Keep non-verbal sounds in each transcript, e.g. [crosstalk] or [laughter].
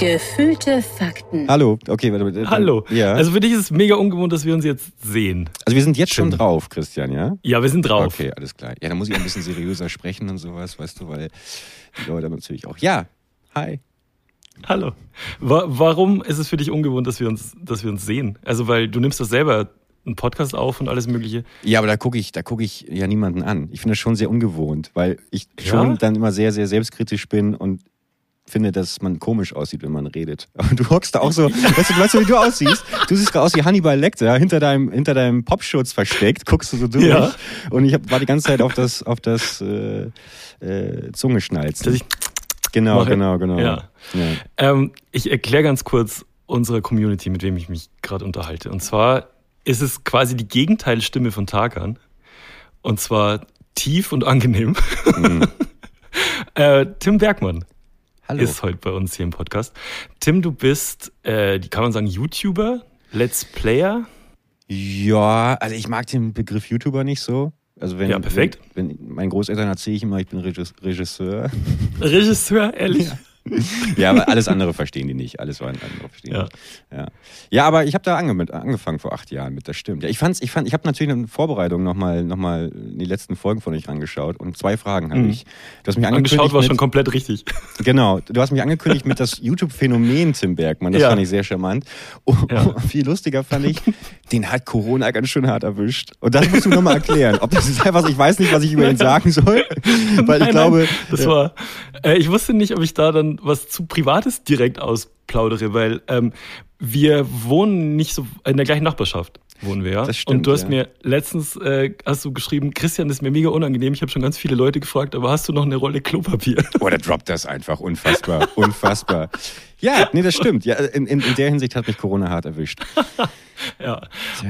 Gefühlte Fakten. Hallo, okay, warte, warte. Hallo. Ja. Also für dich ist es mega ungewohnt, dass wir uns jetzt sehen. Also wir sind jetzt schon drauf, Christian, ja? Ja, wir sind drauf. Okay, alles klar. Ja, da muss ich ein bisschen seriöser sprechen und sowas, weißt du, weil die Leute natürlich auch. Ja, hi. Hallo. Wa warum ist es für dich ungewohnt, dass wir uns, dass wir uns sehen? Also weil du nimmst das selber einen Podcast auf und alles Mögliche. Ja, aber da gucke ich, da gucke ich ja niemanden an. Ich finde das schon sehr ungewohnt, weil ich Ja? schon dann immer sehr, sehr selbstkritisch bin und finde, dass man komisch aussieht, wenn man redet. [laughs] Aber du hockst da auch so, weißt du, weißt du, wie du aussiehst? Du siehst gerade aus wie Hannibal Lecter, hinter deinem, hinter deinem Popschutz versteckt, guckst du so durch. Ja. Und ich hab, war die ganze Zeit auf das, auf das äh, äh, Zungeschnalzen. Dass ich, genau, mache. genau, genau. Ja. Ja. ähm, ich erkläre ganz kurz unsere Community, mit wem ich mich gerade unterhalte. Und zwar ist es quasi die Gegenteilstimme von Tarkan. Und zwar tief und angenehm. Mhm. [laughs] äh, Tim Bergmann. Hallo. ist heute bei uns hier im Podcast. Tim, du bist, äh, kann man sagen, YouTuber, Let's Player. Ja, also ich mag den Begriff YouTuber nicht so. Also wenn, Ja, perfekt. Wenn, wenn meinen Großeltern erzähle ich immer, ich bin Regis- Regisseur. Regisseur, ehrlich? Ja, aber alles andere verstehen die nicht. Alles andere verstehen Ja. nicht. Ja. ja, aber ich habe da ange angefangen vor acht Jahren mit, das stimmt. Ja, ich fand's, ich fand, ich habe natürlich in Vorbereitung nochmal noch mal die letzten Folgen von euch rangeschaut und zwei Fragen habe Mhm. ich. Du hast mich angekündigt Angeschaut war mit, schon komplett richtig. [laughs] Genau, du hast mich angekündigt mit das YouTube-Phänomen Tim Bergmann. Das Ja. fand ich sehr charmant. Oh, Ja. Viel lustiger fand ich, den hat Corona ganz schön hart erwischt. Und das musst du nochmal erklären. Ob das ist einfach, ich weiß nicht, was ich über ihn sagen soll, weil ich Nein, glaube, nein, das ja. war, äh, ich wusste nicht, ob ich da dann was zu Privates direkt ausplaudere, weil ähm, wir wohnen nicht so in der gleichen Nachbarschaft. Wohnen wir, ja. Das stimmt, und du hast ja. mir letztens äh, hast du geschrieben, Christian, das ist mir mega unangenehm. Ich habe schon ganz viele Leute gefragt, aber hast du noch eine Rolle Klopapier? Oder droppt das einfach. Unfassbar. [laughs] Unfassbar. Ja, nee, das stimmt. Ja, in, in, in der Hinsicht hat mich Corona hart erwischt. [laughs] Ja.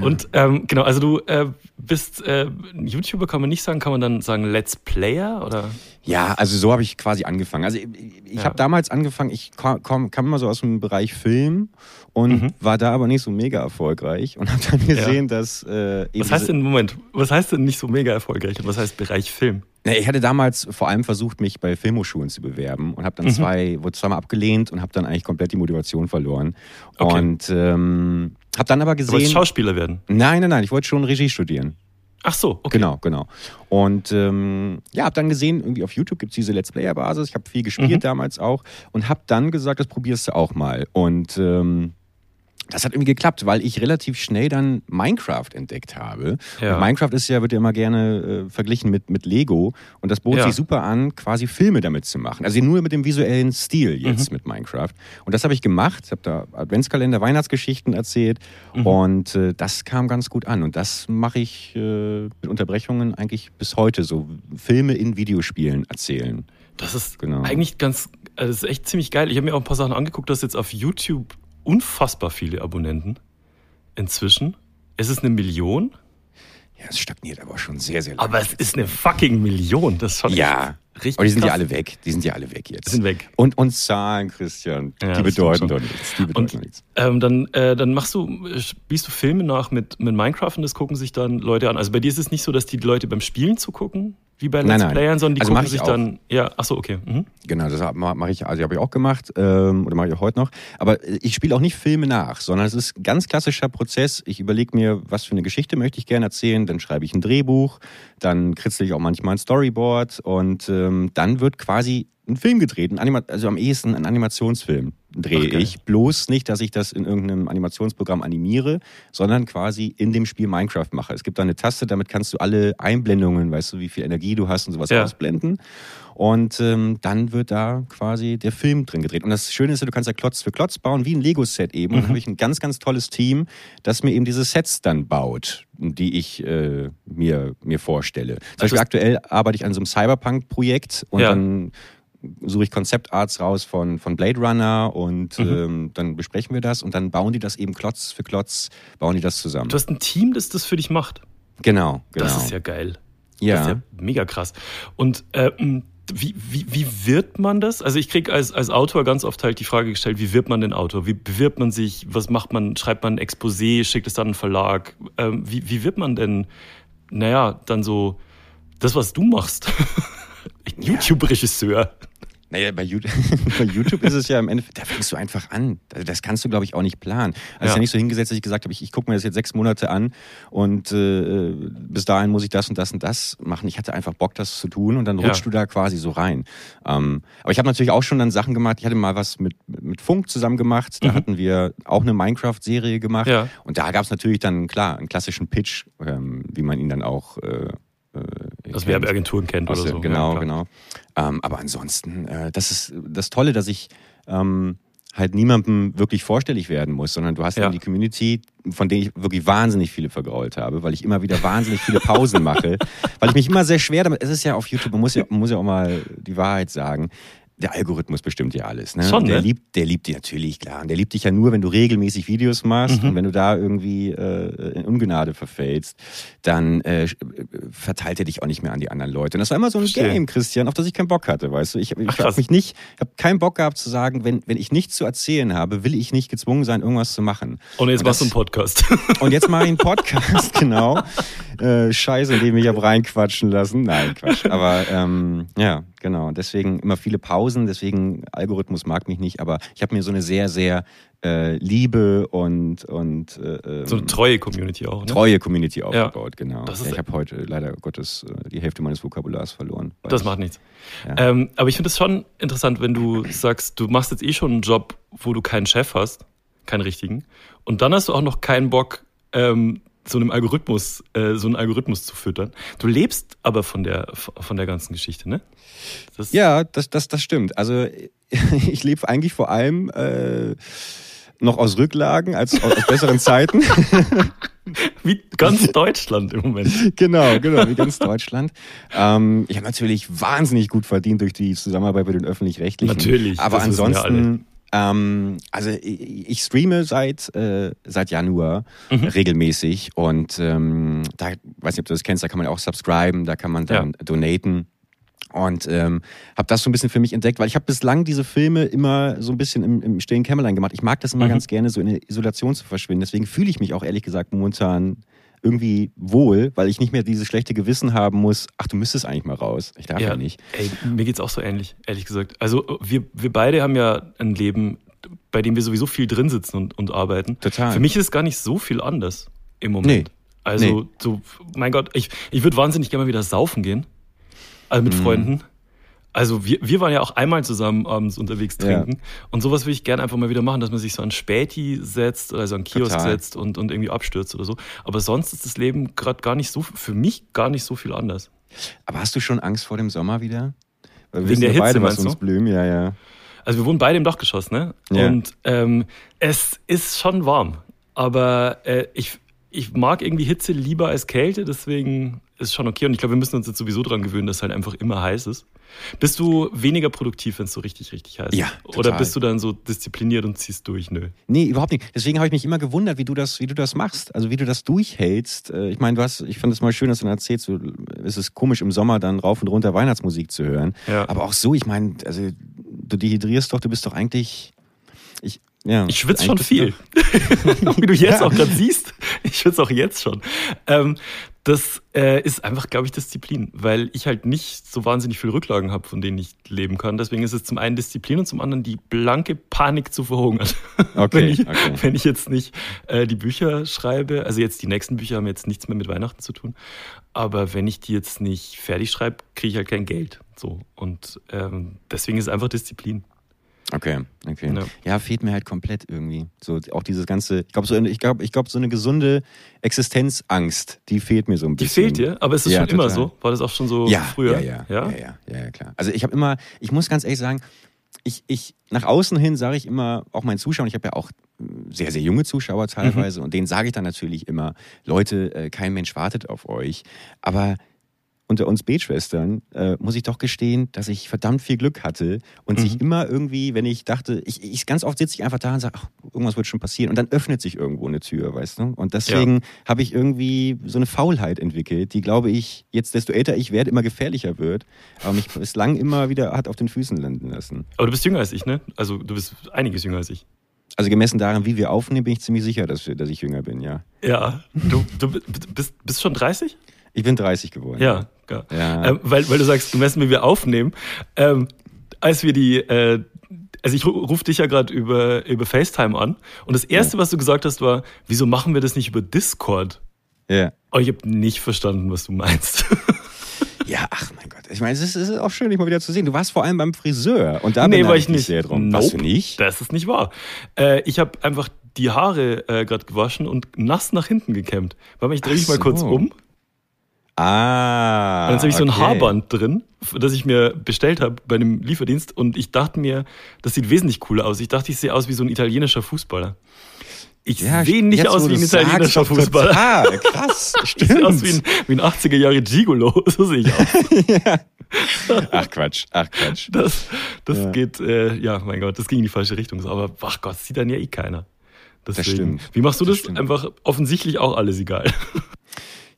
Und ähm, genau, also du äh, bist äh, ein YouTuber, kann man nicht sagen, kann man dann sagen Let's Player oder? Ja, also so habe ich quasi angefangen. Also ich, ich Ja. habe damals angefangen, ich kam, kam, kam immer so aus dem Bereich Film und Mhm. war da aber nicht so mega erfolgreich und habe dann gesehen, dass äh, Was heißt denn, Moment, was heißt denn nicht so mega erfolgreich und was heißt Bereich Film? Ich hatte damals vor allem versucht, mich bei Filmhochschulen zu bewerben und habe dann Mhm. zwei, wurde zweimal abgelehnt und habe dann eigentlich komplett die Motivation verloren. Okay. Und ähm, habe dann aber Du wolltest gesehen. Schauspieler werden. Nein, nein, nein, ich wollte schon Regie studieren. Ach so, okay. Genau, genau. Und ähm, ja, habe dann gesehen, irgendwie auf YouTube gibt es diese Let's Player-Basis. Ich habe viel gespielt Mhm. damals auch und habe dann gesagt, das probierst du auch mal. Und ähm, das hat irgendwie geklappt, weil ich relativ schnell dann Minecraft entdeckt habe. Ja. Minecraft ist ja, wird ja immer gerne äh, verglichen mit, mit Lego. Und das bot Ja. sich super an, quasi Filme damit zu machen. Also nur mit dem visuellen Stil Mhm. jetzt mit Minecraft. Und das habe ich gemacht. Ich habe da Adventskalender, Weihnachtsgeschichten erzählt. Mhm. Und äh, das kam ganz gut an. Und das mache ich äh, mit Unterbrechungen eigentlich bis heute so. Filme in Videospielen erzählen. Das ist Genau. eigentlich ganz, also das ist echt ziemlich geil. Ich habe mir auch ein paar Sachen angeguckt, dass jetzt auf YouTube unfassbar viele Abonnenten inzwischen. Es ist eine Million, Ja, es stagniert aber schon sehr, sehr lange. aber es ist eine fucking Million. Das ist schon Ja, richtig aber die sind ja alle weg. Die sind ja alle weg jetzt. Sind weg. Und, und Zahlen, Christian, Ja, die bedeuten doch nichts. Die bedeuten Und doch nichts. ähm, dann, äh, dann machst du, spielst du Filme nach mit, mit Minecraft und das gucken sich dann Leute an. Also bei dir ist es nicht so, dass die Leute beim Spielen zugucken, wie bei Let's Nein. Playern, sondern die Also gucken ich sich auch. dann. Ja, ach so, okay. Mhm. Genau, das mache ich, also habe ich auch gemacht ähm, oder mache ich auch heute noch. Aber äh, ich spiele auch nicht Filme nach, sondern es ist ein ganz klassischer Prozess. Ich überlege mir, was für eine Geschichte möchte ich gerne erzählen, dann schreibe ich ein Drehbuch, dann kritzel ich auch manchmal ein Storyboard und ähm, dann wird quasi ein Film gedreht, ein Anima also am ehesten ein Animationsfilm drehe Ach, ich. Bloß nicht, dass ich das in irgendeinem Animationsprogramm animiere, sondern quasi in dem Spiel Minecraft mache. Es gibt da eine Taste, damit kannst du alle Einblendungen, weißt du, wie viel Energie du hast und sowas Ja. ausblenden. Und ähm, dann wird da quasi der Film drin gedreht. Und das Schöne ist, du kannst ja Klotz für Klotz bauen, wie ein Lego-Set eben. Und dann habe ich ein ganz, ganz tolles Team, das mir eben diese Sets dann baut, die ich äh, mir, mir vorstelle. Zum Also Beispiel aktuell arbeite ich an so einem Cyberpunk-Projekt und Ja. dann suche ich Konzeptarts raus von, von Blade Runner und Mhm. ähm, dann besprechen wir das und dann bauen die das eben Klotz für Klotz, bauen die das zusammen. Du hast ein Team, das das für dich macht. genau, genau. Das ist ja geil. ja. Das ist ja mega krass. Und ähm, wie, wie, wie wird man das? Also ich kriege als, als Autor ganz oft halt die Frage gestellt, wie wird man denn Autor? Wie bewirbt man sich? Was macht man? Schreibt man ein Exposé? Schickt es dann einen Verlag? Ähm, wie, wie wird man denn, naja, dann so das, was du machst? [laughs] YouTube-Regisseur. Naja, bei YouTube, [laughs] bei YouTube ist es ja im Endeffekt, da fängst du einfach an. Das kannst du, glaube ich, auch nicht planen. Also ja. ist ja nicht so hingesetzt, dass ich gesagt habe, ich, ich gucke mir das jetzt sechs Monate an und äh, bis dahin muss ich das und das und das machen. Ich hatte einfach Bock, das zu tun und dann rutschst ja. du da quasi so rein. Ähm, aber ich habe natürlich auch schon dann Sachen gemacht. Ich hatte mal was mit, mit Funk zusammen gemacht. Da mhm. hatten wir auch eine Minecraft-Serie gemacht. Ja. Und da gab es natürlich dann, klar, einen klassischen Pitch, ähm, wie man ihn dann auch äh, äh, Aus Werbeagenturen kennt oder so. Genau, ja, genau. Ähm, aber ansonsten, äh, das ist das Tolle, dass ich ähm, halt niemandem wirklich vorstellig werden muss, sondern du hast ja. dann die Community, von denen ich wirklich wahnsinnig viele vergrault habe, weil ich immer wieder wahnsinnig viele Pausen mache, [laughs] weil ich mich immer sehr schwer damit, es ist ja auf YouTube, man muss ja, man muss ja auch mal die Wahrheit sagen, der Algorithmus bestimmt ja alles. Ne? Schon, der ne? liebt, der liebt dich natürlich, klar. Und der liebt dich ja nur, wenn du regelmäßig Videos machst mhm. und wenn du da irgendwie äh, in Ungnade verfällst, dann äh, verteilt er dich auch nicht mehr an die anderen Leute. Und das war immer so ein Verstehe. Game, Christian, auf das ich keinen Bock hatte, weißt du. Ich, ich habe mich nicht, habe keinen Bock gehabt zu sagen, wenn, wenn ich nichts zu erzählen habe, will ich nicht gezwungen sein, irgendwas zu machen. Und jetzt und machst du einen Podcast. [laughs] Und jetzt mache ich einen [laughs] Podcast, genau. Äh, Scheiße, in dem ich habe reinquatschen lassen. Nein, Quatsch. Aber ähm, ja, genau. Deswegen immer viele Pausen. Deswegen Algorithmus mag mich nicht. Aber ich habe mir so eine sehr, sehr äh, Liebe und und äh, ähm, so eine treue Community auch. Ne? Treue Community aufgebaut, ja. genau. ich habe heute leider Gottes äh, die Hälfte meines Vokabulars verloren. Das ich, macht nichts. Ja. Ähm, aber ich finde es schon interessant, wenn du sagst, du machst jetzt eh schon einen Job, wo du keinen Chef hast, keinen richtigen, und dann hast du auch noch keinen Bock, ähm, so einem Algorithmus, äh, so einen Algorithmus zu füttern. Du lebst aber von der, von der ganzen Geschichte, ne? Das ja, das, das, das stimmt. Also [laughs] ich lebe eigentlich vor allem äh, noch aus Rücklagen als aus, aus besseren [laughs] Zeiten. Wie ganz Deutschland im Moment. [laughs] Genau, genau, wie ganz Deutschland. Ähm, ich habe natürlich wahnsinnig gut verdient durch die Zusammenarbeit mit den öffentlich-rechtlichen. Natürlich. Aber ansonsten ähm, also ich, streame seit, äh, seit Januar mhm. regelmäßig und ähm, da, weiß nicht, ob du das kennst, da kann man auch subscriben, da kann man dann ja. donaten. Und ähm, habe das so ein bisschen für mich entdeckt, weil ich habe bislang diese Filme immer so ein bisschen im, im stillen Kämmerlein gemacht. Ich mag das immer mhm. ganz gerne, so in der Isolation zu verschwinden. Deswegen fühle ich mich auch ehrlich gesagt momentan irgendwie wohl, weil ich nicht mehr dieses schlechte Gewissen haben muss, ach, du müsstest eigentlich mal raus. Ich darf ja, ja nicht. Ey, mir geht's auch so ähnlich, ehrlich gesagt. Also wir, wir beide haben ja ein Leben, bei dem wir sowieso viel drin sitzen und, und arbeiten. Total. Für mich ist es gar nicht so viel anders im Moment. Nee. Also, nee. so, mein Gott, ich, ich würde wahnsinnig gerne mal wieder saufen gehen. Also mit mhm. Freunden. Also wir, wir waren ja auch einmal zusammen abends unterwegs trinken. Ja. Und sowas würde ich gerne einfach mal wieder machen, dass man sich so an Späti setzt oder so an Kiosk Total. setzt und, und irgendwie abstürzt oder so. Aber sonst ist das Leben gerade gar nicht so, für mich gar nicht so viel anders. Aber hast du schon Angst vor dem Sommer wieder? Weil wir Wegen der Hitze, beide, was uns blühen, ja, ja. Also wir wohnen beide im Dachgeschoss, ne? Ja. Und ähm, es ist schon warm. Aber äh, ich, ich mag irgendwie Hitze lieber als Kälte, deswegen ist schon okay. Und ich glaube, wir müssen uns jetzt sowieso daran gewöhnen, dass es halt einfach immer heiß ist. Bist du weniger produktiv, wenn es so richtig, richtig heiß ist? Ja. Total. Oder bist du dann so diszipliniert und ziehst durch? Nö. Nee, überhaupt nicht. Deswegen habe ich mich immer gewundert, wie du das, wie du das machst. Also wie du das durchhältst. Äh, ich meine, du hast, ich fand es mal schön, dass du dann erzählst, so, es ist komisch im Sommer dann rauf und runter Weihnachtsmusik zu hören. Ja. Aber auch so, ich meine, also du dehydrierst doch, du bist doch eigentlich. Ich, ja, ich schwitze schon viel. [laughs] [laughs] Wie du jetzt ja. auch gerade siehst. Ich schwitze auch jetzt schon. Ähm, das äh, ist einfach, glaube ich, Disziplin, weil ich halt nicht so wahnsinnig viele Rücklagen habe, von denen ich leben kann. Deswegen ist es zum einen Disziplin und zum anderen die blanke Panik zu verhungern. [laughs] Okay, wenn, ich, okay. wenn ich jetzt nicht äh, die Bücher schreibe, also jetzt die nächsten Bücher haben jetzt nichts mehr mit Weihnachten zu tun, aber wenn ich die jetzt nicht fertig schreibe, kriege ich halt kein Geld. So und ähm, deswegen ist es einfach Disziplin. Okay, okay. Ja. ja. fehlt mir halt komplett irgendwie. So auch dieses ganze, ich glaube, so, ich glaube, ich glaube, so eine gesunde Existenzangst, die fehlt mir so ein bisschen. Die fehlt dir? Aber ist das ja, schon total. immer so? War das auch schon so ja, früher? Ja, ja, ja, ja, ja, klar. Also ich habe immer, ich muss ganz ehrlich sagen, ich, ich nach außen hin sage ich immer, auch meinen Zuschauern, ich habe ja auch sehr, sehr junge Zuschauer teilweise mhm. und denen sage ich dann natürlich immer, Leute, äh, kein Mensch wartet auf euch. Aber unter uns Betschwestern, äh, muss ich doch gestehen, dass ich verdammt viel Glück hatte und mhm. sich immer irgendwie, wenn ich dachte, ich, ich ganz oft sitze ich einfach da und sage, ach, irgendwas wird schon passieren und dann öffnet sich irgendwo eine Tür, weißt du? Und deswegen ja. habe ich irgendwie so eine Faulheit entwickelt, die glaube ich, jetzt desto älter ich werde, immer gefährlicher wird, aber mich bislang immer wieder hat auf den Füßen landen lassen. Aber du bist jünger als ich, ne? Also du bist einiges jünger als ich. Also gemessen daran, wie wir aufnehmen, bin ich ziemlich sicher, dass, dass ich jünger bin, ja. Ja. Du, du bist, bist schon 30? Ich bin 30 geworden. Ja, ja. ja. Ähm, weil, weil du sagst, gemessen, wie wir aufnehmen. Ähm, als wir die, äh, also ich ru- ruf dich ja gerade über, über FaceTime an und das Erste, was du gesagt hast, war, wieso machen wir das nicht über Discord? Ja. Aber ich habe nicht verstanden, was du meinst. [laughs] Ja, ach mein Gott. Ich meine, es ist, es ist auch schön, dich mal wieder zu sehen. Du warst vor allem beim Friseur und da nee, war ich nicht. sehr drum. Warst du Nope, nicht? Das ist nicht wahr. Äh, ich habe einfach die Haare äh, gerade gewaschen und nass nach hinten gekämmt. Warte mal, ich drehe mich Ach mal kurz so. um. Ah. Und jetzt habe ich so ein okay. Haarband drin, das ich mir bestellt habe bei einem Lieferdienst. Und ich dachte mir, das sieht wesentlich cooler aus. Ich dachte, ich sehe aus wie so ein italienischer Fußballer. Ich Ja, sehe nicht [laughs] aus wie ein italienischer Fußballer. Total, krass. Ich sehe aus wie Stimmt. ein, wie ein 80er Jahre Gigolo. [laughs] So sehe ich aus. [laughs] Ach Quatsch, ach Quatsch. Das, das Ja. geht, äh, ja, mein Gott, das ging in die falsche Richtung. Aber ach Gott, sieht dann ja eh keiner. Deswegen. stimmt. Wie machst du Das das? stimmt. Einfach offensichtlich auch alles egal.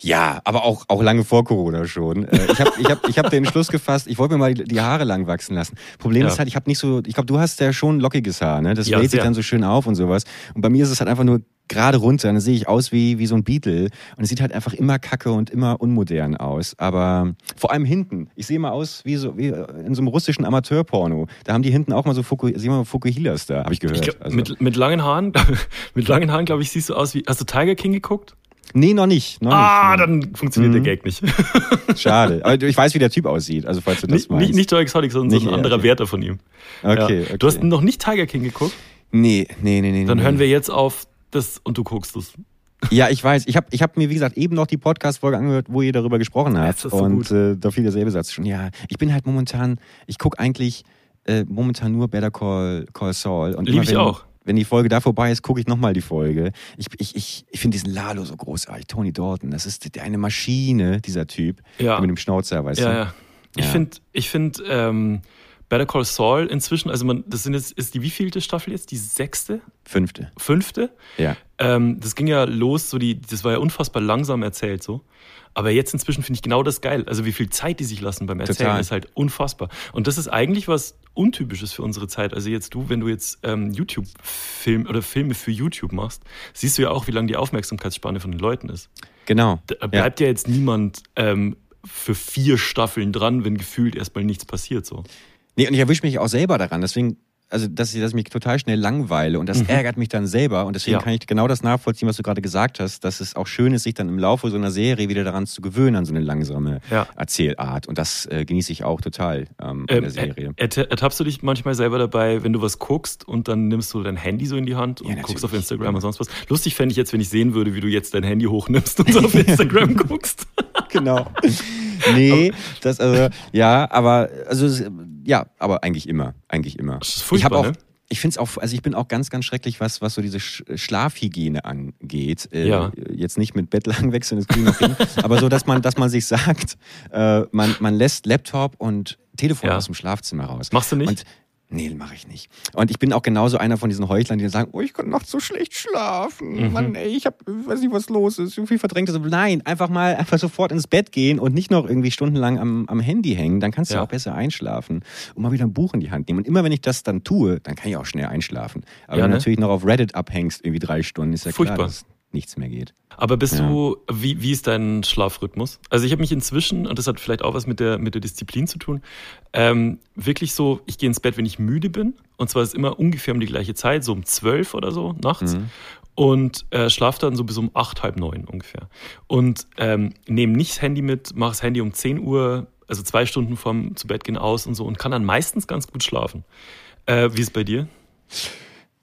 Ja, aber auch, auch lange vor Corona schon. Äh, Ich habe ich hab, ich hab den Entschluss gefasst, ich wollte mir mal die, Haare lang wachsen lassen. Problem Ja. ist halt, ich habe nicht so, ich glaube, du hast ja schon lockiges Haar, ne? Das Ja, lädt sich dann so schön auf und sowas. Und bei mir ist es halt einfach nur gerade runter. Dann sehe ich aus wie, wie so ein Beetle. Und es sieht halt einfach immer kacke und immer unmodern aus. Aber vor allem hinten. Ich sehe mal aus wie so wie in so einem russischen Amateurporno. Da haben die hinten auch mal so Fuku, sehen wir mal Fukuhilas da, habe ich gehört. Ich glaub, Also- mit, mit langen Haaren, [laughs] mit langen Haaren, glaube ich, siehst du aus wie. Hast du Tiger King geguckt? Nee, noch nicht. Noch ah, nicht, dann funktioniert Mhm. der Gag nicht. [laughs] [laughs] Schade. Aber ich weiß, wie der Typ aussieht. Also falls du das nicht, meinst. nicht, nicht Joe Exotic, sondern Nicht so ein er, anderer okay. Wärter von ihm. Okay, ja. okay. Du hast noch nicht Tiger King geguckt? Nee, nee, nee, nee. Dann nee. hören wir jetzt auf das und du guckst es. Ja, ich weiß. Ich habe ich hab mir, wie gesagt, eben noch die Podcast-Folge angehört, wo ihr darüber gesprochen habt. Das ist so und. Äh, da fiel derselbe Satz schon. Ja, ich bin halt momentan, ich guck eigentlich äh, momentan nur Better Call, Call Saul. Und Lieb immer ich auch. Wenn die Folge da vorbei ist, gucke ich nochmal die Folge. Ich, ich, ich, ich finde diesen Lalo so großartig, Tony Dalton. Das ist eine Maschine, dieser Typ. Ja. Mit dem Schnauzer, weißt Ja, du? ja. Ich Ja. finde, ich find, ähm, Better Call Saul inzwischen, also man, das sind jetzt, ist die wievielte Staffel jetzt? Die sechste? Fünfte. Fünfte? Ja. Ähm, das ging ja los, so die, das war ja unfassbar langsam erzählt so. Aber jetzt inzwischen finde ich genau das geil. Also wie viel Zeit die sich lassen beim Erzählen Total. ist halt unfassbar. Und das ist eigentlich was Untypisches für unsere Zeit. Also jetzt du, wenn du jetzt ähm, YouTube-Film oder Filme für YouTube machst, siehst du ja auch, wie lange die Aufmerksamkeitsspanne von den Leuten ist. Genau. Da ja. bleibt ja, jetzt niemand ähm, für vier Staffeln dran, wenn gefühlt erstmal nichts passiert so. Nee, und ich erwische mich auch selber daran. Deswegen, also, dass ich, dass ich mich total schnell langweile und das ärgert mich dann selber. Und deswegen Mhm. Ja. kann ich genau das nachvollziehen, was du gerade gesagt hast, dass es auch schön ist, sich dann im Laufe so einer Serie wieder daran zu gewöhnen, an so eine langsame Ja. Erzählart. Und das äh, genieße ich auch total ähm, an Ähm, der Serie. er- er- ertappst du dich manchmal selber dabei, wenn du was guckst und dann nimmst du dein Handy so in die Hand und Ja, guckst auf Instagram und sonst was? Lustig fände ich jetzt, wenn ich sehen würde, wie du jetzt dein Handy hochnimmst und so [laughs] auf Instagram guckst. genau. [laughs] [laughs] Nee, das, also, ja, aber, also, ja, aber eigentlich immer. Eigentlich immer. Das ist ich furchtbar, habe auch. ne? Ich finde es auch, also ich bin auch ganz, ganz schrecklich, was, was so diese Sch Schlafhygiene angeht. Äh, Ja. Jetzt nicht mit Bettlaken wechseln, das kriegen wir hin, [laughs] aber so, dass man, dass man sich sagt, äh, man, man lässt Laptop und Telefon Ja. aus dem Schlafzimmer raus. Machst du nicht? Und Nee, mache ich nicht. Und ich bin auch genauso einer von diesen Heuchlern, die dann sagen, oh, ich konnte nachts so schlecht schlafen. Mhm. Mann, ey, ich hab, weiß nicht, was los ist, so viel verdrängtes. Nein, einfach mal einfach sofort ins Bett gehen und nicht noch irgendwie stundenlang am, am Handy hängen. Dann kannst du Ja. auch besser einschlafen und mal wieder ein Buch in die Hand nehmen. Und immer wenn ich das dann tue, dann kann ich auch schnell einschlafen. Aber Ja, wenn du ne? natürlich noch auf Reddit abhängst, irgendwie drei Stunden, ist ja Furchtbar. klar, dass nichts mehr geht. Aber bist Ja. du, wie, wie ist dein Schlafrhythmus? Also ich habe mich inzwischen, und das hat vielleicht auch was mit der, mit der Disziplin zu tun, ähm, wirklich so, ich gehe ins Bett, wenn ich müde bin. Und zwar ist immer ungefähr um die gleiche Zeit, so um zwölf oder so nachts. Mhm. Und äh, schlaf dann so bis um acht, halb neun ungefähr. Und ähm, nehme nicht das Handy mit, mache das Handy um 10 Uhr, also zwei Stunden vorm zu Bett gehen aus und so und kann dann meistens ganz gut schlafen. Äh, wie ist es bei dir?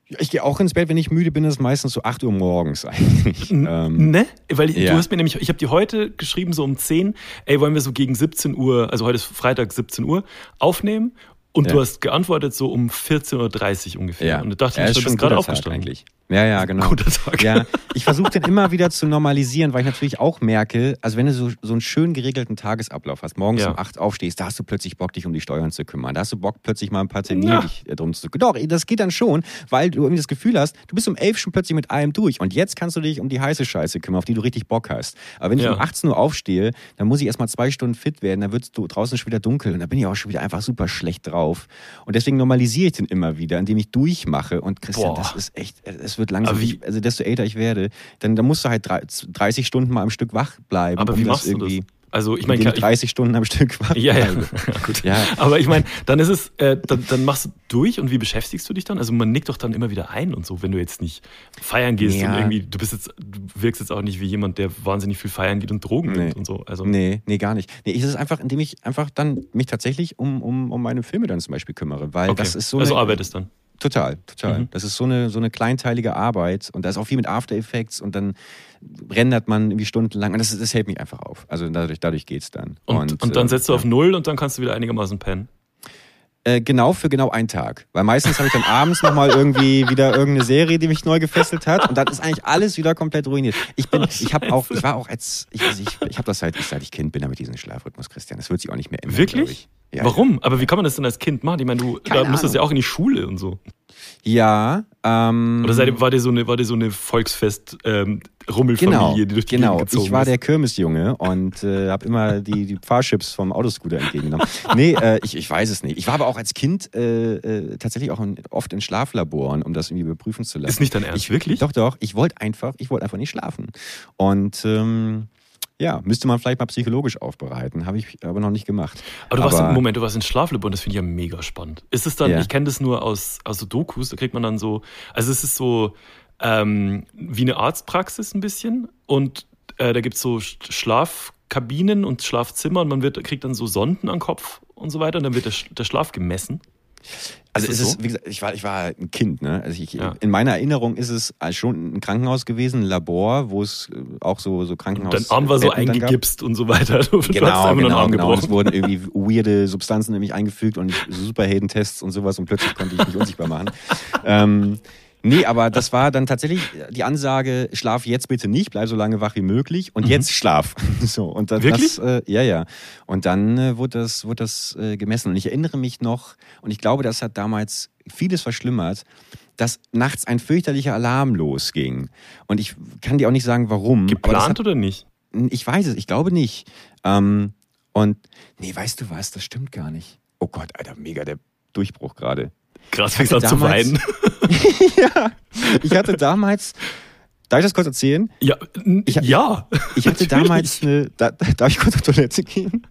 Ja, Ich gehe auch ins Bett, wenn ich müde bin, das ist meistens so 8 Uhr morgens eigentlich. ähm, Ne? Weil ja. du hast mir nämlich, ich habe dir heute geschrieben, so um 10, ey, wollen wir so gegen 17 Uhr, also heute ist Freitag 17 Uhr, aufnehmen? Und Ja. du hast geantwortet so um 14.30 Uhr ungefähr. Ja, Und da dachte ja, ich, schon bist ein gerade aufgestanden. eigentlich. Ja, ja, genau. Guter Tag. Ja, ich versuche den immer wieder zu normalisieren, weil ich natürlich auch merke, also wenn du so, so einen schön geregelten Tagesablauf hast, morgens Ja. um 8 aufstehst, da hast du plötzlich Bock, dich um die Steuern zu kümmern. Da hast du Bock, plötzlich mal ein paar Termine Ja. dich äh, drum zu kümmern. Doch, das geht dann schon, weil du irgendwie das Gefühl hast, du bist um 11 schon plötzlich mit allem durch und jetzt kannst du dich um die heiße Scheiße kümmern, auf die du richtig Bock hast. Aber wenn ich Ja. um 18 Uhr aufstehe, dann muss ich erst mal zwei Stunden fit werden, dann wird es draußen schon wieder dunkel und da bin ich auch schon wieder einfach super schlecht drauf. Und deswegen normalisiere ich den immer wieder, indem ich durchmache und Christian, Boah. das ist echt, es wird langsam, wie- also desto älter ich werde, dann, dann musst du halt drei- 30 Stunden mal am Stück wach bleiben. Aber um wie das machst du das? irgendwie. Also ich meine, Indem ich 30 Stunden am Stück wach ja, ja, bleibe. [laughs] gut. Ja. Aber ich meine, dann ist es, äh, dann, dann machst du durch und wie beschäftigst du dich dann? Also man nickt doch dann immer wieder ein und so, wenn du jetzt nicht feiern gehst Ja. und irgendwie, du bist jetzt, du wirkst jetzt auch nicht wie jemand, der wahnsinnig viel feiern geht und Drogen Nee. nimmt und so. Also Nee, nee, gar nicht. Nee, es ist einfach, indem ich einfach dann mich tatsächlich um, um, um meine Filme dann zum Beispiel kümmere. Weil okay. das ist so also arbeitest dann. Total, total. Mhm. Das ist so eine, so eine kleinteilige Arbeit und da ist auch viel mit After Effects und dann rendert man irgendwie stundenlang und das, das hält mich einfach auf. Also dadurch, dadurch geht's dann. Und, und, dann äh, setzt du auf Null und dann kannst du wieder einigermaßen pennen. Äh, genau für genau einen Tag. Weil meistens habe ich dann abends nochmal irgendwie wieder irgendeine Serie, die mich neu gefesselt hat und dann ist eigentlich alles wieder komplett ruiniert. Ich bin, ich habe auch, ich war auch als, ich, also ich, ich habe das seit, ich, seit ich Kind bin, damit diesen Schlafrhythmus, Christian. Das wird sich auch nicht mehr ändern. Wirklich? Ja, Warum? Aber wie kann man das denn als Kind machen? Ich meine, du Keine da musstest Ahnung. ja auch in die Schule und so. Ja, ähm, Oder seid war dir so eine, war dir so eine Volksfest ähm, Genau, die durch die genau. Gezogen Ich war ist? der Kirmesjunge und äh, habe immer die, die Fahrchips vom Autoscooter entgegengenommen. [laughs] Nee, äh, ich, ich weiß es nicht. Ich war aber auch als Kind äh, äh, tatsächlich auch in, oft in Schlaflaboren, um das irgendwie überprüfen zu lassen. Ist nicht dein Ernst, ich, wirklich? Doch, doch. Ich wollte einfach, ich wollte einfach nicht schlafen. Und ähm, ja, müsste man vielleicht mal psychologisch aufbereiten. Habe ich aber noch nicht gemacht. Aber du warst Aber- im Moment, du warst in Schlaflabor und das finde ich ja mega spannend. Ist es dann, Ja. ich kenne das nur aus, aus so Dokus, da kriegt man dann so, also es ist so ähm, wie eine Arztpraxis ein bisschen und äh, da gibt es so Sch- Schlafkabinen und Schlafzimmer und man wird, kriegt dann so Sonden am Kopf und so weiter und dann wird der, der Schlaf gemessen. Also Ist es so? wie gesagt, ich war, ich war ein Kind, ne? Also ich, Ja. in meiner Erinnerung ist es schon ein Krankenhaus gewesen, ein Labor, wo es äh, auch so, so Krankenhaus. Dein Arm war so eingegipst und so weiter. [laughs] Du Genau, genau, Arm genau. Es gebrochen. wurden irgendwie [laughs] weirde Substanzen nämlich eingefügt und Superheldentests und sowas und plötzlich konnte ich mich unsichtbar machen. ähm, nee, aber das war dann tatsächlich die Ansage, schlaf jetzt bitte nicht, bleib so lange wach wie möglich und jetzt schlaf. [laughs] so, und dann, Mhm. Wirklich? Das, äh, ja, ja. Und dann äh, wurde das, wurde das äh, gemessen. Und ich erinnere mich noch, und ich glaube, das hat damals vieles verschlimmert, dass nachts ein fürchterlicher Alarm losging. Und ich kann dir auch nicht sagen, warum. Geplant hat, oder nicht? ich weiß es, ich glaube nicht. Ähm, und nee, weißt du was, das stimmt gar nicht. Oh Gott, Alter, mega der Durchbruch gerade. Krass, fängst an zu weinen. [laughs] ja, ich hatte damals, darf ich das kurz erzählen? Ja, Ich- ja. Ich hatte Natürlich. damals eine, da, darf ich kurz auf Toilette gehen?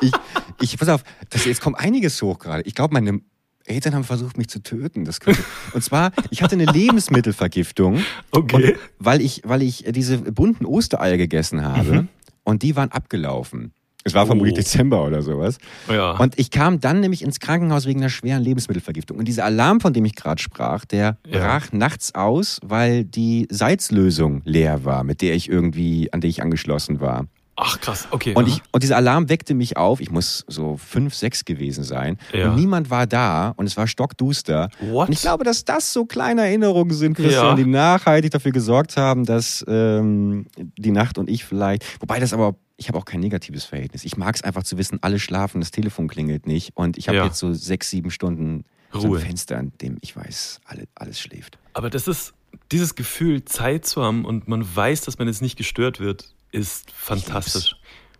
Ich, ich pass auf, das, jetzt kommt einiges hoch gerade. Ich glaube, meine Eltern haben versucht, mich zu töten. Das könnte, und zwar, ich hatte eine Lebensmittelvergiftung. Okay. Weil ich, weil ich diese bunten Ostereier gegessen habe und die waren abgelaufen. Es war vermutlich Oh. Dezember oder sowas. Ja. Und ich kam dann nämlich ins Krankenhaus wegen einer schweren Lebensmittelvergiftung. Und dieser Alarm, von dem ich gerade sprach, der Ja. brach nachts aus, weil die Salzlösung leer war, mit der ich irgendwie, an der ich angeschlossen war. Ach krass, okay. Und, ich, und dieser Alarm weckte mich auf. Ich muss so fünf, sechs gewesen sein. Ja. Und niemand war da und es war stockduster. What? Und ich glaube, dass das so kleine Erinnerungen sind, Christian, Ja. die nachhaltig dafür gesorgt haben, dass ähm, die Nacht und ich vielleicht. Wobei das aber, ich habe auch kein negatives Verhältnis. Ich mag es einfach zu wissen, alle schlafen, das Telefon klingelt nicht. Und ich habe Ja. jetzt so sechs, sieben Stunden so Ruhe. ein Fenster, an dem ich weiß, alle, alles schläft. Aber das ist, dieses Gefühl, Zeit zu haben und man weiß, dass man jetzt nicht gestört wird, ist fantastisch.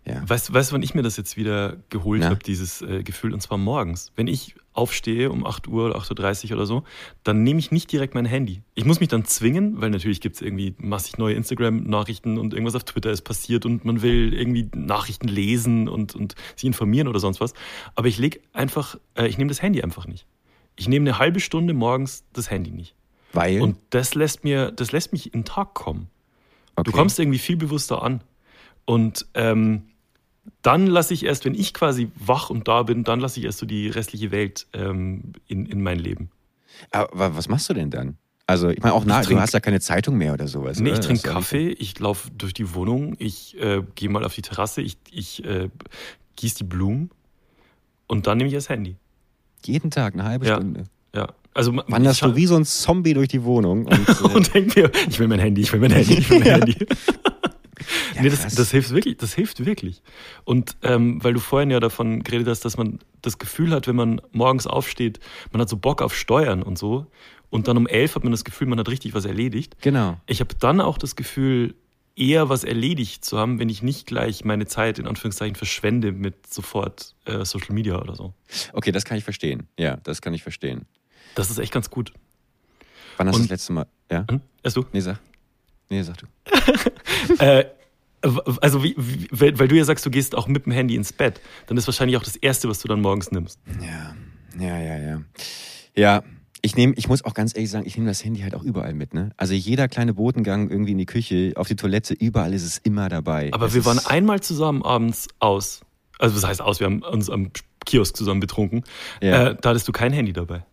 Ja. Weißt du, weißt, du, wann ich mir das jetzt wieder geholt Na? habe, dieses äh, Gefühl? Und zwar morgens. Wenn ich aufstehe um 8 Uhr oder 8.30 Uhr oder so, dann nehme ich nicht direkt mein Handy. Ich muss mich dann zwingen, weil natürlich gibt es irgendwie massig neue Instagram-Nachrichten und irgendwas auf Twitter ist passiert und man will irgendwie Nachrichten lesen und, und sich informieren oder sonst was. Aber ich lege einfach, äh, ich nehme das Handy einfach nicht. Ich nehme eine halbe Stunde morgens das Handy nicht. Weil? Und das lässt mir, das lässt mich in den Tag kommen. Okay. Du kommst irgendwie viel bewusster an. Und ähm, dann lasse ich erst, wenn ich quasi wach und da bin, dann lasse ich erst so die restliche Welt ähm, in, in mein Leben. Aber was machst du denn dann? Also, ich meine, auch nach, du trink- hast ja keine Zeitung mehr oder sowas. Nee, oder? ich trinke Kaffee, ich laufe durch die Wohnung, ich äh, gehe mal auf die Terrasse, ich, ich äh, gieße die Blumen und dann nehme ich das Handy. Jeden Tag eine halbe Ja. Stunde. Also Wanderst du wie so ein Zombie durch die Wohnung. Und, [laughs] äh, und denk mir, ich will mein Handy, ich will mein Handy, ich will mein Ja. Handy. [laughs] Ja, nee, das, das hilft wirklich, das hilft wirklich. Und ähm, weil du vorhin ja davon geredet hast, dass man das Gefühl hat, wenn man morgens aufsteht, man hat so Bock auf Steuern und so. Und dann um elf hat man das Gefühl, man hat richtig was erledigt. genau. Ich habe dann auch das Gefühl, eher was erledigt zu haben, wenn ich nicht gleich meine Zeit in Anführungszeichen verschwende mit sofort äh, Social Media oder so. Okay, das kann ich verstehen. Ja, das kann ich verstehen. Das ist echt ganz gut. Wann hast du das letzte Mal. Ja? Hm? Erst du? Nee, sag. Nee, sag du. [laughs] äh, Also, wie, wie, weil du ja sagst, du gehst auch mit dem Handy ins Bett, dann ist wahrscheinlich auch das Erste, was du dann morgens nimmst. Ja, ja, ja, ja. Ja, ich nehme, ich muss auch ganz ehrlich sagen, ich nehme das Handy halt auch überall mit, ne? Also jeder kleine Botengang irgendwie in die Küche, auf die Toilette, überall ist es immer dabei. Aber es wir waren einmal zusammen abends aus. Also was heißt aus? Wir haben uns am Kiosk zusammen betrunken. Ja. Äh, da hattest du kein Handy dabei.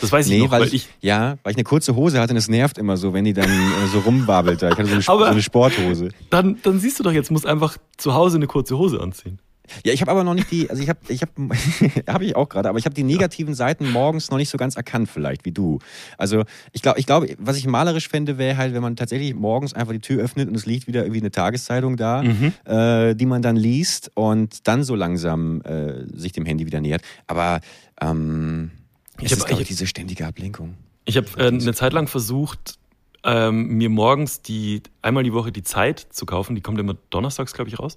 Das weiß ich nee, noch, weil, weil ich, Ja, weil ich eine kurze Hose hatte und es nervt immer so, wenn die dann äh, so rumwabbelt. Ich hatte so eine, so eine Sporthose. Dann, dann siehst du doch jetzt, musst einfach zu Hause eine kurze Hose anziehen. Ja, ich habe aber noch nicht die, also ich habe, ich habe, [laughs] habe ich auch gerade, aber ich habe die negativen Seiten morgens noch nicht so ganz erkannt, vielleicht wie du. Also ich glaube, ich glaube, was ich malerisch fände, wäre halt, wenn man tatsächlich morgens einfach die Tür öffnet und es liegt wieder irgendwie eine Tageszeitung da, mhm. äh, die man dann liest und dann so langsam äh, sich dem Handy wieder nähert. Aber ähm, ich ist, diese ständige Ablenkung. Ich habe äh, eine Zeit lang versucht, ähm, mir morgens die einmal die Woche die Zeit zu kaufen. Die kommt immer donnerstags, glaube ich, raus.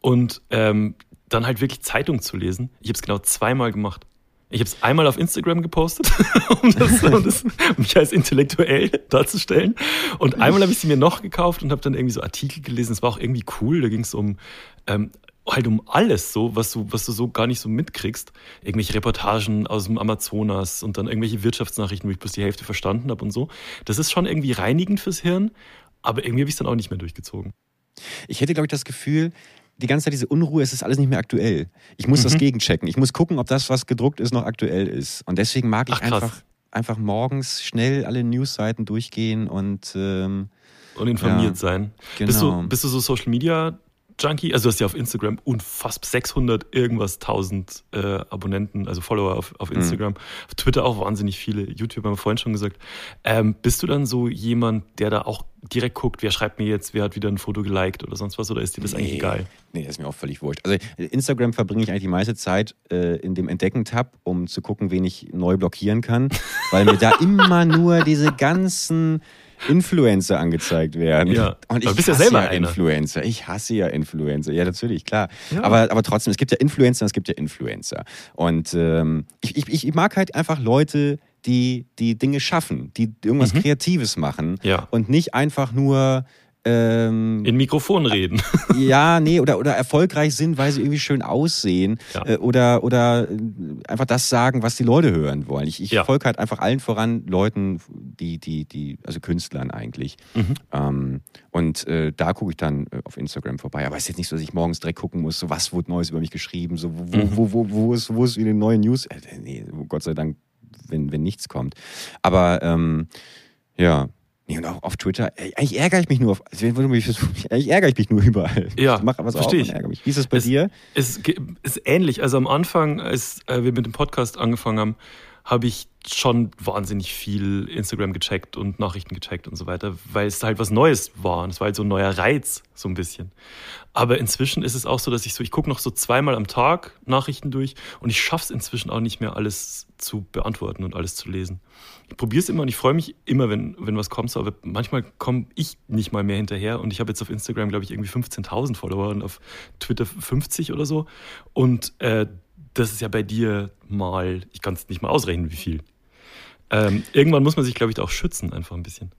Und ähm, dann halt wirklich Zeitung zu lesen. Ich habe es genau zweimal gemacht. Ich habe es einmal auf Instagram gepostet, [laughs] um, das, um, das, um mich als intellektuell darzustellen. Und einmal habe ich sie mir noch gekauft und habe dann irgendwie so Artikel gelesen. Es war auch irgendwie cool. Da ging es um ähm, halt um alles so, was du, was du so gar nicht so mitkriegst. Irgendwelche Reportagen aus dem Amazonas und dann irgendwelche Wirtschaftsnachrichten, wo ich bloß die Hälfte verstanden habe und so. Das ist schon irgendwie reinigend fürs Hirn, aber irgendwie habe ich es dann auch nicht mehr durchgezogen. Ich hätte, glaube ich, das Gefühl, die ganze Zeit diese Unruhe, es ist alles nicht mehr aktuell. Ich muss mhm. das gegenchecken. Ich muss gucken, ob das, was gedruckt ist, noch aktuell ist. Und deswegen mag ich Ach, einfach, einfach morgens schnell alle Newsseiten durchgehen und ähm, und informiert ja, sein. Genau. Bist, du, bist du so Social Media Junkie, also du hast ja auf Instagram unfassbar 600 irgendwas 1000 äh, Abonnenten, also Follower auf, auf mhm. Instagram, mhm. auf Twitter auch wahnsinnig viele, YouTube haben wir vorhin schon gesagt. Ähm, bist du dann so jemand, der da auch direkt guckt, wer schreibt mir jetzt, wer hat wieder ein Foto geliked oder sonst was, oder ist dir das nee, eigentlich egal? Nee, das ist mir auch völlig wurscht. Also Instagram verbringe ich eigentlich die meiste Zeit äh, in dem Entdecken-Tab, um zu gucken, wen ich neu blockieren kann, weil mir da [laughs] immer nur diese ganzen Influencer angezeigt werden. Ja. Und ich bist hasse ja selber ja Influencer. Ich hasse ja Influencer. Ja, natürlich, klar. Ja. Aber, aber trotzdem, es gibt ja Influencer und es gibt ja Influencer. Und ähm, ich, ich, ich mag halt einfach Leute, die, die Dinge schaffen, die irgendwas mhm. Kreatives machen ja. und nicht einfach nur ähm, in Mikrofon reden. [laughs] Ja, nee, oder, oder erfolgreich sind, weil sie irgendwie schön aussehen ja. äh, oder, oder einfach das sagen, was die Leute hören wollen. Ich, ich ja. folge halt einfach allen voran Leuten, die, die, die, also Künstlern eigentlich. Mhm. Ähm, und äh, da gucke ich dann äh, auf Instagram vorbei. Aber es ist jetzt nicht so, dass ich morgens direkt gucken muss, so was wurde Neues über mich geschrieben, so wo, mhm. wo, wo, wo, ist, wo ist wieder neue News? Äh, nee, Gott sei Dank, wenn, wenn nichts kommt. Aber ähm, ja, Nee, und auch auf Twitter, eigentlich ärgere ich mich nur auf, eigentlich ärgere ich mich nur [laughs] überall. Ja, ich mache was verstehe ich. Ärgere mich. Wie ist es bei es, dir? Es ist ähnlich. Also am Anfang, als äh, wir mit dem Podcast angefangen haben, habe ich schon wahnsinnig viel Instagram gecheckt und Nachrichten gecheckt und so weiter, weil es halt was Neues war. Und es war halt so ein neuer Reiz, so ein bisschen. Aber inzwischen ist es auch so, dass ich so, ich gucke noch so zweimal am Tag Nachrichten durch und ich schaffe es inzwischen auch nicht mehr, alles zu beantworten und alles zu lesen. Ich probiere es immer und ich freue mich immer, wenn, wenn was kommt, aber manchmal komme ich nicht mal mehr hinterher und ich habe jetzt auf Instagram, glaube ich, irgendwie 15.000 Follower und auf Twitter 50 oder so. Und äh, das ist ja bei dir mal, ich kann es nicht mal ausrechnen, wie viel. Ähm, irgendwann muss man sich, glaube ich, auch schützen, einfach ein bisschen.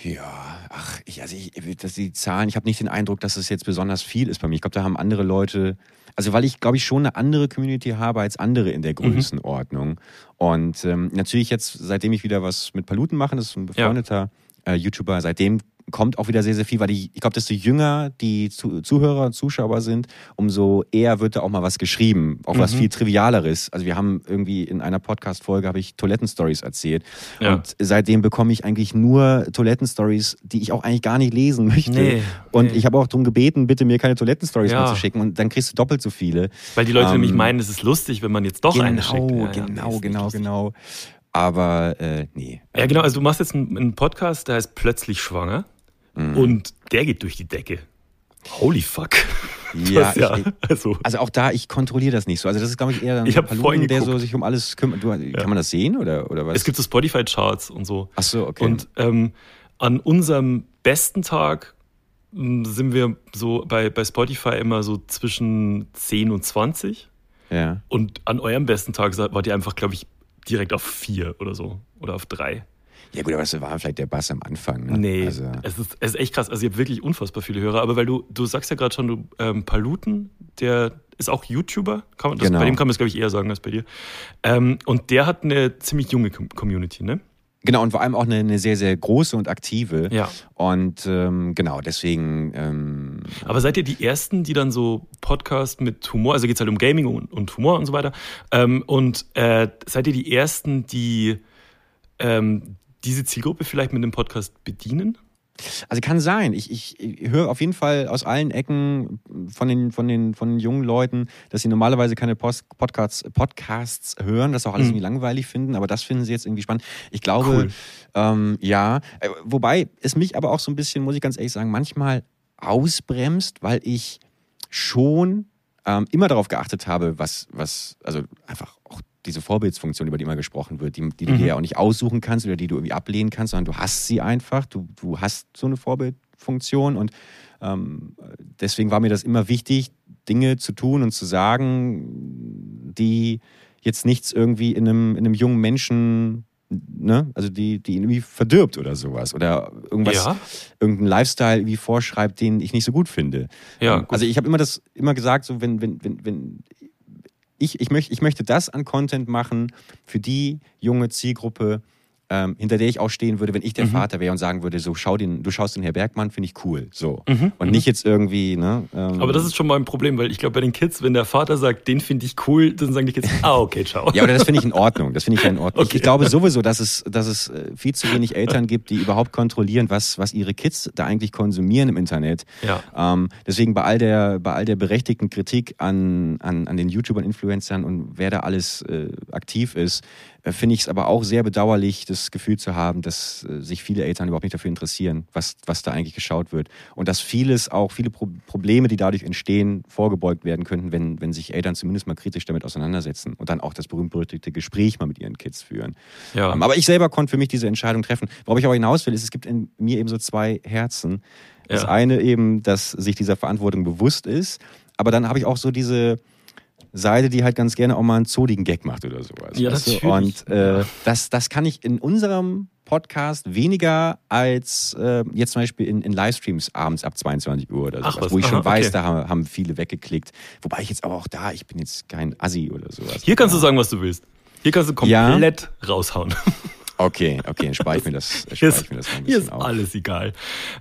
Ja, ach, ich, also ich, dass die Zahlen, ich habe nicht den Eindruck, dass es jetzt besonders viel ist bei mir. Ich glaube, da haben andere Leute, also weil ich, glaube ich, schon eine andere Community habe als andere in der mhm. Größenordnung. Mhm. Und ähm, natürlich jetzt, seitdem ich wieder was mit Paluten mache, das ist ein befreundeter ja. äh, YouTuber, seitdem kommt auch wieder sehr, sehr viel, weil die, ich glaube, desto jünger die Zuhörer, Zuschauer sind, umso eher wird da auch mal was geschrieben, auch mhm. was viel Trivialeres. Also wir haben irgendwie in einer Podcast-Folge habe ich Toilettenstories erzählt ja. und seitdem bekomme ich eigentlich nur Toilettenstories, die ich auch eigentlich gar nicht lesen möchte. Nee, und nee. ich habe auch darum gebeten, bitte mir keine Toilettenstories ja. mehr zu schicken und dann kriegst du doppelt so viele. Weil die Leute ähm, nämlich meinen, es ist lustig, wenn man jetzt doch genau, eine schickt. Ja, genau, genau, genau. Aber äh, nee. Ja, genau. Also du machst jetzt einen Podcast, der heißt Plötzlich schwanger. Mhm. Und der geht durch die Decke. Holy fuck. [laughs] Ja, ja ich, also. also. auch da, ich kontrolliere das nicht so. Also das ist, glaube ich, eher dann ich so Paluten, der so sich um alles kümmert. Du, ja. Kann man das sehen oder, oder was? Es gibt so Spotify-Charts und so. Ach so, okay. Und ähm, an unserem besten Tag hm, sind wir so bei, bei Spotify immer so zwischen 10 und 20. Ja. Und an eurem besten Tag wart ihr einfach, glaube ich, direkt auf 4 oder so. Oder auf 3. Ja gut, aber das war vielleicht der Bass am Anfang. Ne? Nee, also. es, ist, es ist echt krass. Also ihr habt wirklich unfassbar viele Hörer. Aber weil du, du sagst ja gerade schon, du ähm, Paluten, der ist auch YouTuber. Man, das, genau. Bei dem kann man es, glaube ich, eher sagen als bei dir. Ähm, und der hat eine ziemlich junge Community, ne? Genau, und vor allem auch eine, eine sehr, sehr große und aktive. Ja. Und ähm, genau, deswegen. Ähm, Aber seid ihr die Ersten, die dann so Podcast mit Humor, also geht es halt um Gaming und, und, Humor und so weiter. Ähm, und äh, seid ihr die Ersten, die ähm, diese Zielgruppe vielleicht mit dem Podcast bedienen? Also kann sein. Ich, ich, ich höre auf jeden Fall aus allen Ecken von den, von den, von den jungen Leuten, dass sie normalerweise keine Post Podcasts, Podcasts hören, das auch alles mhm. irgendwie langweilig finden, aber das finden sie jetzt irgendwie spannend. Ich glaube, cool. ähm, ja. Äh, wobei es mich aber auch so ein bisschen, muss ich ganz ehrlich sagen, manchmal ausbremst, weil ich schon ähm, immer darauf geachtet habe, was, was, also einfach diese Vorbildsfunktion, über die immer gesprochen wird, die, die du mhm. dir ja auch nicht aussuchen kannst oder die du irgendwie ablehnen kannst, sondern du hast sie einfach, du, du hast so eine Vorbildfunktion und ähm, deswegen war mir das immer wichtig, Dinge zu tun und zu sagen, die jetzt nichts irgendwie in einem, in einem jungen Menschen ne, also die, die ihn irgendwie verdirbt oder sowas. Oder irgendwas, ja. irgendeinen Lifestyle irgendwie vorschreibt, den ich nicht so gut finde. Ja, ähm, Also ich habe immer das immer gesagt, so wenn, wenn, wenn, wenn ich, ich, möcht, ich möchte das an Content machen für die junge Zielgruppe, ähm, hinter der ich auch stehen würde, wenn ich der mhm. Vater wäre und sagen würde, so schau den, du schaust den Herr Bergmann, finde ich cool. So. Mhm. Und nicht jetzt irgendwie, ne? Ähm, aber das ist schon mal ein Problem, weil ich glaube, bei den Kids, wenn der Vater sagt, den finde ich cool, dann sagen die Kids, [laughs] ah, okay, ciao. ja, aber das finde ich in Ordnung. Das finde ich ja in Ordnung. Okay. Ich, ich, glaube sowieso, dass es, dass es äh, viel zu wenig Eltern gibt, die überhaupt kontrollieren, was, was ihre Kids da eigentlich konsumieren im Internet. Ja. Ähm, deswegen bei all der, bei all der berechtigten Kritik an, an, an den YouTubern, Influencern und wer da alles äh, aktiv ist, finde ich es aber auch sehr bedauerlich, das Gefühl zu haben, dass äh, sich viele Eltern überhaupt nicht dafür interessieren, was, was da eigentlich geschaut wird. Und dass vieles auch, viele Pro Probleme, die dadurch entstehen, vorgebeugt werden könnten, wenn, wenn sich Eltern zumindest mal kritisch damit auseinandersetzen und dann auch das berühmt-berüchtigte Gespräch mal mit ihren Kids führen. Ja. Ähm, aber ich selber konnte für mich diese Entscheidung treffen. Worauf ich aber hinaus will, ist, es gibt in mir eben so zwei Herzen. Das ja. eine eben, dass sich dieser Verantwortung bewusst ist, aber dann habe ich auch so diese, Seite, die halt ganz gerne auch mal einen zodigen Gag macht oder sowas. Ja, das Und äh, das, das kann ich in unserem Podcast weniger als äh, jetzt zum Beispiel in, in Livestreams abends ab 22 Uhr oder sowas, Ach, wo ich schon Aha, weiß, okay. da haben, haben viele weggeklickt. Wobei ich jetzt aber auch da, ich bin jetzt kein Assi oder sowas. Hier kannst du sagen, was du willst. Hier kannst du komplett ja. raushauen. [laughs] Okay, okay, dann spare ich mir das, spare ich mir das ein Hier ist auf. alles egal.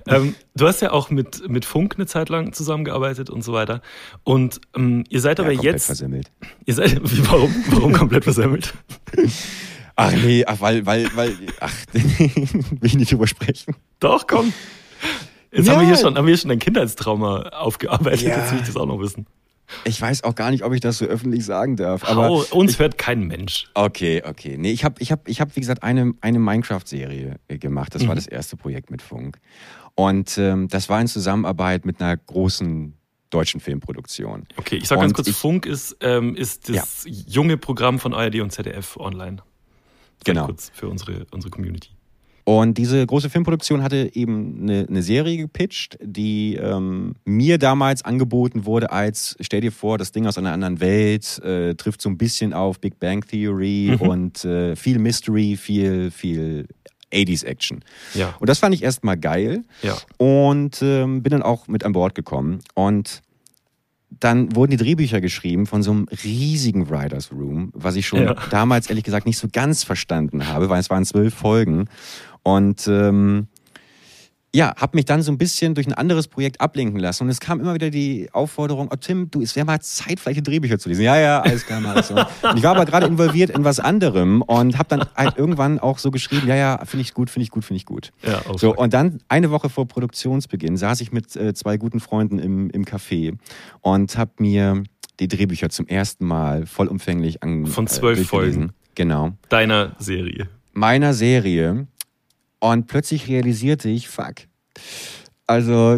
Ähm, du hast ja auch mit, mit Funk eine Zeit lang zusammengearbeitet und so weiter. Und ähm, ihr seid aber ja, komplett jetzt. versemmelt. Ihr seid, [laughs] wie, warum, warum komplett versemmelt? Ach nee, ach, weil, weil, weil, ach, [laughs] will ich nicht drüber sprechen. Doch, komm. Jetzt ja. haben wir hier schon, haben wir hier schon ein Kindheitstrauma aufgearbeitet, ja. jetzt will ich das auch noch wissen. Ich weiß auch gar nicht, ob ich das so öffentlich sagen darf. Aber oh, uns ich, hört kein Mensch. Okay, okay. Nee, ich habe, ich hab, ich hab, wie gesagt, eine, eine Minecraft-Serie äh, gemacht. Das mhm. war das erste Projekt mit Funk. Und ähm, das war in Zusammenarbeit mit einer großen deutschen Filmproduktion. Okay, ich sage ganz kurz, ich, Funk ist, ähm, ist das ja. junge Programm von ARD und ZDF online. Sag genau. Kurz für unsere, unsere Community. Und diese große Filmproduktion hatte eben eine, eine Serie gepitcht, die ähm, mir damals angeboten wurde als, stell dir vor, das Ding aus einer anderen Welt, äh, trifft so ein bisschen auf Big Bang Theory mhm. und äh, viel Mystery, viel, viel 80s Action. Ja. Und das fand ich erstmal geil. Ja. Und ähm, bin dann auch mit an Bord gekommen. Und dann wurden die Drehbücher geschrieben von so einem riesigen Writers Room, was ich schon ja. damals ehrlich gesagt nicht so ganz verstanden habe, weil es waren zwölf Folgen. Und ähm, ja, habe mich dann so ein bisschen durch ein anderes Projekt ablenken lassen. Und es kam immer wieder die Aufforderung, oh Tim, du, es wäre mal Zeit, vielleicht Drehbücher zu lesen. Ja, ja, alles klar, mal so. [laughs] Und ich war aber gerade involviert in was anderem und habe dann halt irgendwann auch so geschrieben, ja, ja, finde ich gut, finde ich gut, finde ich gut. Ja, so, und dann eine Woche vor Produktionsbeginn saß ich mit äh, zwei guten Freunden im, im Café und habe mir die Drehbücher zum ersten Mal vollumfänglich an. Von zwölf äh, Folgen. Genau. Deiner Serie. Meiner Serie. Und plötzlich realisierte ich, fuck. Also,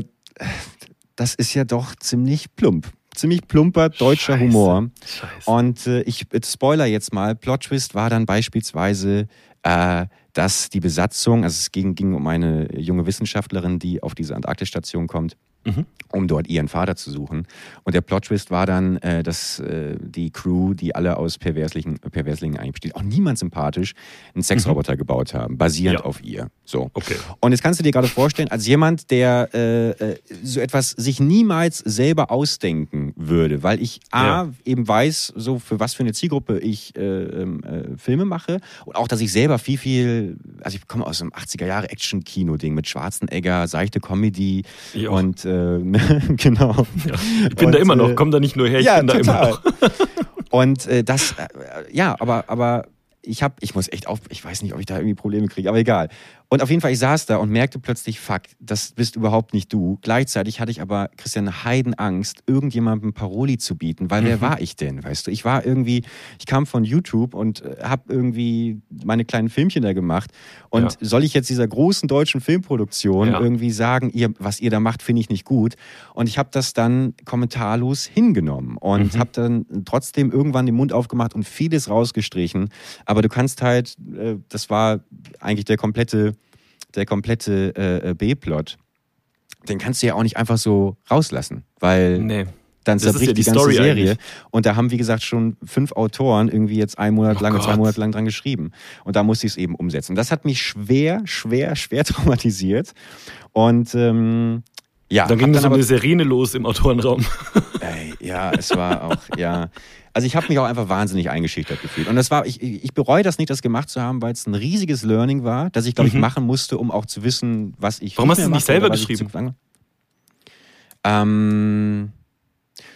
das ist ja doch ziemlich plump. Ziemlich plumper deutscher Scheiße. Humor. Scheiße. Und äh, ich spoiler jetzt mal, Plot Twist war dann beispielsweise, äh, dass die Besatzung, also es ging, ging um eine junge Wissenschaftlerin, die auf diese Antarktisstation kommt, mhm. um dort ihren Vater zu suchen. Und der Plot-Twist war dann, äh, dass äh, die Crew, die alle aus Perverslingen, Perverslingen eigentlich besteht, auch niemand sympathisch, einen Sexroboter mhm. gebaut haben, basierend ja. auf ihr. So. Okay. Und jetzt kannst du dir gerade vorstellen, als jemand, der äh, äh, so etwas sich niemals selber ausdenken würde, weil ich A, ja. eben weiß, so für was für eine Zielgruppe ich äh, ähm, äh, Filme mache und auch, dass ich selber viel, viel, also ich komme aus einem 80er Jahre Action-Kino-Ding mit Schwarzenegger, seichte Comedy jo. und äh, [laughs] genau. Ja, ich bin und, da immer noch, äh, komm da nicht nur her, ich ja, bin da total. immer noch. [laughs] und äh, das, äh, ja, aber, aber ich habe, ich muss echt auf, ich weiß nicht, ob ich da irgendwie Probleme kriege, aber egal. Und auf jeden Fall, ich saß da und merkte plötzlich, fuck, das bist überhaupt nicht du. Gleichzeitig hatte ich aber, Christian, Heidenangst, irgendjemandem Paroli zu bieten, weil mhm. wer war ich denn, weißt du? Ich war irgendwie, ich kam von YouTube und äh, habe irgendwie meine kleinen Filmchen da gemacht. Und ja. soll ich jetzt dieser großen deutschen Filmproduktion ja. irgendwie sagen, ihr, was ihr da macht, finde ich nicht gut. Und ich habe das dann kommentarlos hingenommen und mhm. habe dann trotzdem irgendwann den Mund aufgemacht und vieles rausgestrichen. Aber du kannst halt, äh, das war eigentlich der komplette der komplette äh, äh, B-Plot, den kannst du ja auch nicht einfach so rauslassen, weil nee. dann zerbricht ja die, die, ganze Story Serie. Eigentlich. Und da haben, wie gesagt, schon fünf Autoren irgendwie jetzt einen Monat oh lang, Gott. zwei Monate lang dran geschrieben. Und da musste ich es eben umsetzen. Das hat mich schwer, schwer, schwer [laughs] traumatisiert. Und ähm, ja, dann ging es um eine Serene los im Autorenraum. [laughs] Ey, ja, es war auch, ja. Also ich habe mich auch einfach wahnsinnig eingeschüchtert gefühlt. Und das war, ich, ich bereue das nicht, das gemacht zu haben, weil es ein riesiges Learning war, das ich, glaube ich, mhm. machen musste, um auch zu wissen, was ich. Warum hast du es nicht selber geschrieben? Ähm,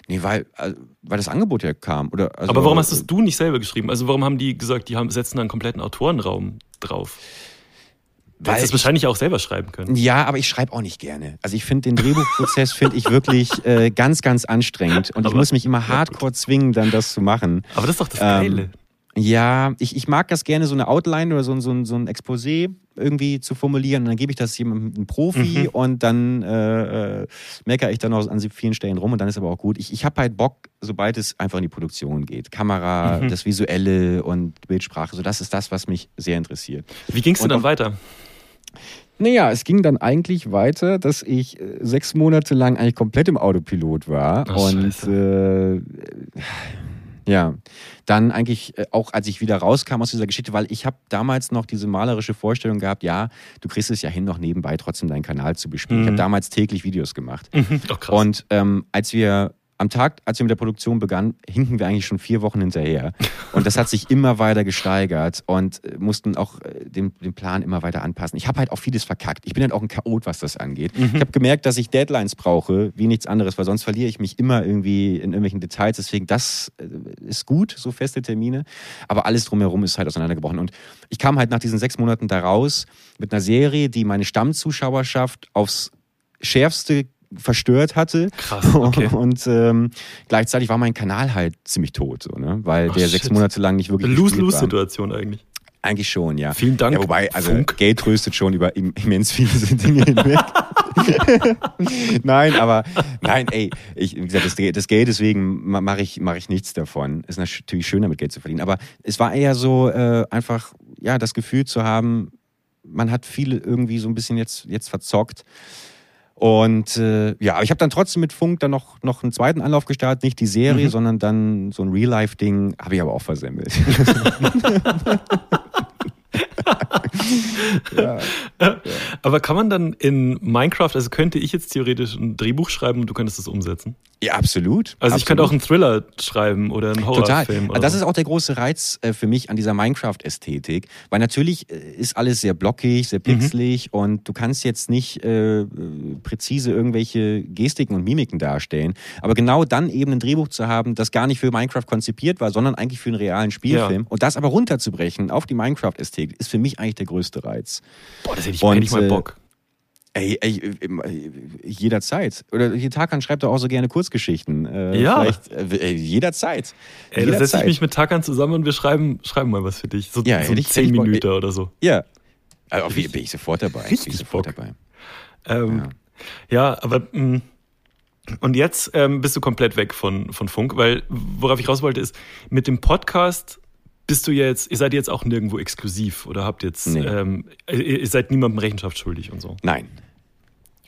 nee, weil, äh, weil das Angebot ja kam. Oder, also, Aber warum hast es du nicht selber geschrieben? Also warum haben die gesagt, die haben, setzen da einen kompletten Autorenraum drauf? Weil du es wahrscheinlich auch selber schreiben können. Ja, aber ich schreibe auch nicht gerne. Also ich finde den Drehbuchprozess finde ich wirklich äh, ganz, ganz anstrengend und aber, ich muss mich immer hardcore ja, zwingen, dann das zu machen. Aber das ist doch das Geile. Ähm, ja, ich, ich mag das gerne, so eine Outline oder so, so, so ein Exposé irgendwie zu formulieren. Und dann gebe ich das jemandem, einem Profi mhm. und dann äh, äh, meckere ich dann noch an vielen Stellen rum und dann ist aber auch gut. Ich, ich habe halt Bock, sobald es einfach in die Produktion geht. Kamera, mhm. das Visuelle und Bildsprache, so das ist das, was mich sehr interessiert. Wie ging es denn dann weiter? Naja, es ging dann eigentlich weiter, dass ich äh, sechs Monate lang eigentlich komplett im Autopilot war. Ach, und äh, ja, dann eigentlich äh, auch, als ich wieder rauskam aus dieser Geschichte, weil ich habe damals noch diese malerische Vorstellung gehabt, ja, du kriegst es ja hin, noch nebenbei trotzdem deinen Kanal zu bespielen. Mhm. Ich habe damals täglich Videos gemacht. Mhm. Oh, krass. Und ähm, als wir am Tag, als wir mit der Produktion begannen, hinken wir eigentlich schon vier Wochen hinterher. Und das hat sich immer weiter gesteigert und äh, mussten auch äh, den, den Plan immer weiter anpassen. Ich habe halt auch vieles verkackt. Ich bin halt auch ein Chaot, was das angeht. Mhm. Ich habe gemerkt, dass ich Deadlines brauche, wie nichts anderes, weil sonst verliere ich mich immer irgendwie in irgendwelchen Details. Deswegen, das äh, ist gut, so feste Termine. Aber alles drumherum ist halt auseinandergebrochen. Und ich kam halt nach diesen sechs Monaten da raus mit einer Serie, die meine Stammzuschauerschaft aufs schärfste verstört hatte. Krass, okay. [laughs] Und ähm, gleichzeitig war mein Kanal halt ziemlich tot, so, ne? weil oh, der shit. sechs Monate lang nicht wirklich. Lose-Lose-Situation eigentlich. Eigentlich schon, ja. Vielen Dank. Ja, wobei, also Funk. Geld tröstet schon über immens viele Dinge hinweg. [laughs] nein, aber nein, ey, ich, wie gesagt, das, das Geld, deswegen mache ich, mach ich nichts davon. Ist natürlich schön, damit Geld zu verdienen. Aber es war eher so, äh, einfach, ja, das Gefühl zu haben, man hat viele irgendwie so ein bisschen jetzt, jetzt verzockt. Und äh, ja, ich habe dann trotzdem mit Funk dann noch, noch einen zweiten Anlauf gestartet, nicht die Serie, mhm. sondern dann so ein Real-Life-Ding, habe ich aber auch versemmelt. [laughs] [laughs] [laughs] ja, ja. Aber kann man dann in Minecraft, also könnte ich jetzt theoretisch ein Drehbuch schreiben und du könntest es umsetzen? Ja, absolut. Also absolut. ich könnte auch einen Thriller schreiben oder einen Horrorfilm. Total. Das ist auch der große Reiz äh, für mich an dieser Minecraft-Ästhetik, weil natürlich äh, ist alles sehr blockig, sehr mhm. pixelig mhm. und du kannst jetzt nicht äh, präzise irgendwelche Gestiken und Mimiken darstellen. Aber genau dann eben ein Drehbuch zu haben, das gar nicht für Minecraft konzipiert war, sondern eigentlich für einen realen Spielfilm ja. und das aber runterzubrechen auf die Minecraft-Ästhetik, ist für mich eigentlich der größte Reiz. Boah, das hätte ich, und, hätte ich mal Bock. Ey, ey, jederzeit. Oder hier Takan schreibt doch auch so gerne Kurzgeschichten. Äh, ja. Äh, jederzeit. Ey, da setze ich mich mit Takan zusammen und wir schreiben, schreiben mal was für dich. So, ja, so zehn Minuten oder so. Ja. Also, bin ich sofort dabei. Richtig bin ich sofort Bock. dabei. Ähm, ja. ja. aber mh, mm, und jetzt ähm, bist du komplett weg von, von Funk, weil worauf ich raus wollte ist, mit dem Podcast bist du jetzt, ihr seid jetzt auch nirgendwo exklusiv oder habt jetzt, Nee. ähm, ihr, seid niemandem Rechenschaft schuldig und so. Nein.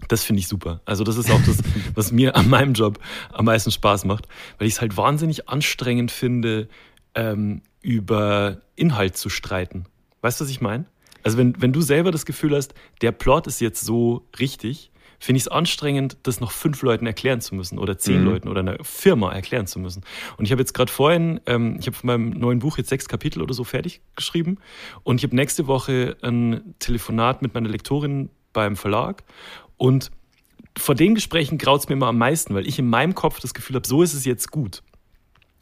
Das finde ich super. Also das ist auch das, [laughs] was mir an meinem Job am meisten Spaß macht, weil ich es halt wahnsinnig anstrengend finde, ähm, über Inhalt zu streiten. Weißt du, was ich meine? Also wenn, wenn du selber das Gefühl hast, der Plot ist jetzt so richtig, finde ich es anstrengend, das noch fünf Leuten erklären zu müssen oder zehn Mhm. Leuten oder einer Firma erklären zu müssen. Und ich habe jetzt gerade vorhin, ähm, ich habe von meinem neuen Buch jetzt sechs Kapitel oder so fertig geschrieben und ich habe nächste Woche ein Telefonat mit meiner Lektorin beim Verlag und vor den Gesprächen graut es mir immer am meisten, weil ich in meinem Kopf das Gefühl habe, so ist es jetzt gut.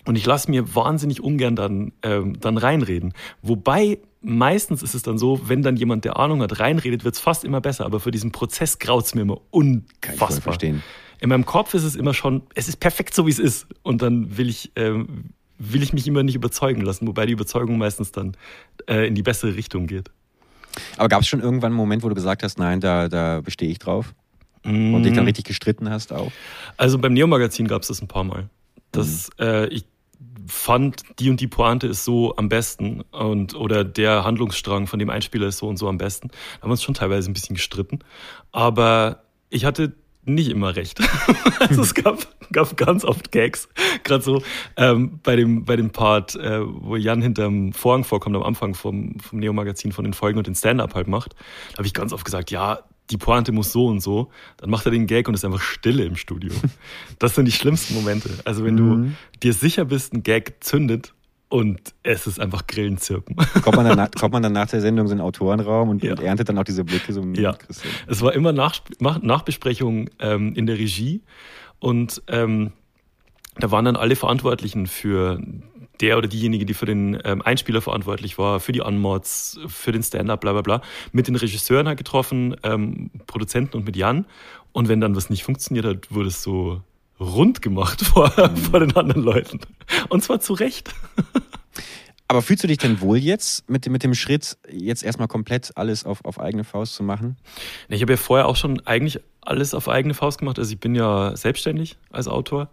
Und ich lasse mir wahnsinnig ungern dann, ähm, dann reinreden. Wobei meistens ist es dann so, wenn dann jemand, der Ahnung hat, reinredet, wird es fast immer besser. Aber für diesen Prozess graut es mir immer Kann ich unfassbar. verstehen. In meinem Kopf ist es immer schon, es ist perfekt so, wie es ist. Und dann will ich, ähm, will ich mich immer nicht überzeugen lassen, wobei die Überzeugung meistens dann äh, in die bessere Richtung geht. Aber gab es schon irgendwann einen Moment, wo du gesagt hast, nein, da, da bestehe ich drauf? Und dich dann richtig gestritten hast auch? Also beim Neo-Magazin gab es das ein paar Mal. Das, äh, ich fand, die und die Pointe ist so am besten und oder der Handlungsstrang von dem Einspieler ist so und so am besten. Da haben wir uns schon teilweise ein bisschen gestritten. Aber ich hatte nicht immer recht. [laughs] also es gab, gab ganz oft Gags. Gerade so ähm, bei, dem, bei dem Part, äh, wo Jan hinterm Vorhang vorkommt am Anfang vom, vom Neo-Magazin von den Folgen und den Stand-Up halt macht, da habe ich ganz oft gesagt, ja, die Pointe muss so und so. Dann macht er den Gag und ist einfach Stille im Studio. [laughs] Das sind die schlimmsten Momente. Also wenn du dir sicher bist, ein Gag zündet und es ist einfach Grillenzirpen. Kommt man dann, nach, [laughs] kommt man dann nach der Sendung so in den Autorenraum und, Ja. und erntet dann auch diese Blicke so Ja. Christian? Es war immer Nach- Nachbesprechung ähm, in der Regie und ähm, da waren dann alle Verantwortlichen für der oder diejenige, die für den ähm, Einspieler verantwortlich war, für die Unmods, für den Stand-up, bla bla bla, mit den Regisseuren halt getroffen, ähm, Produzenten und mit Jan. Und wenn dann was nicht funktioniert hat, wurde es so rund gemacht [laughs] vor, vor den anderen Leuten. Und zwar zu Recht. Aber fühlst du dich denn wohl jetzt mit, dem- mit dem Schritt, jetzt erstmal komplett alles auf, auf eigene Faust zu machen? Ich habe ja vorher auch schon eigentlich alles auf eigene Faust gemacht. Also ich bin ja selbstständig als Autor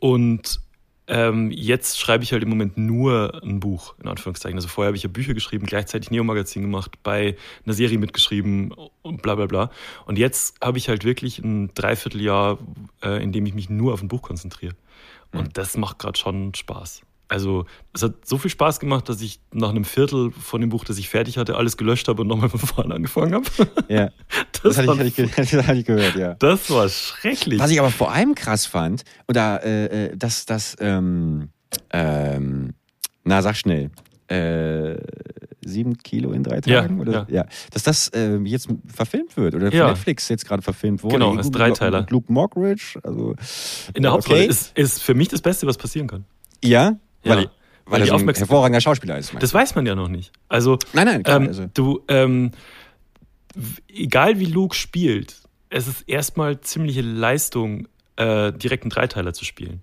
und ähm, jetzt schreibe ich halt im Moment nur ein Buch, in Anführungszeichen. Also vorher habe ich ja Bücher geschrieben, gleichzeitig Neo-Magazin gemacht, bei einer Serie mitgeschrieben und bla bla bla. Und jetzt habe ich halt wirklich ein Dreivierteljahr, äh, in dem ich mich nur auf ein Buch konzentriere. Und das macht gerade schon Spaß. Also es hat so viel Spaß gemacht, dass ich nach einem Viertel von dem Buch, das ich fertig hatte, alles gelöscht habe und nochmal von vorne angefangen habe. [laughs] Ja, [laughs] das, hatte, ich, hatte, ich, [laughs] das hatte ich gehört, ja. Das war schrecklich. Was ich aber vor allem krass fand, da, äh, äh, dass das, ähm, ähm, na sag schnell, äh, sieben Kilo in drei Ja, Tagen? oder, ja. Dass das äh, jetzt verfilmt wird oder Ja. Netflix jetzt gerade verfilmt wurde. Genau, als Dreiteiler. Luke, Luke Mockridge, also In der Hauptrolle okay. ist, ist für mich das Beste, was passieren kann. Ja, Ja. weil, Weil er so ein hervorragender Schauspieler ist. Das weiß man ja noch nicht. Also, nein, nein, klar, ähm, also, du, ähm, egal wie Luke spielt, es ist erstmal ziemliche Leistung, äh, direkt einen Dreiteiler zu spielen.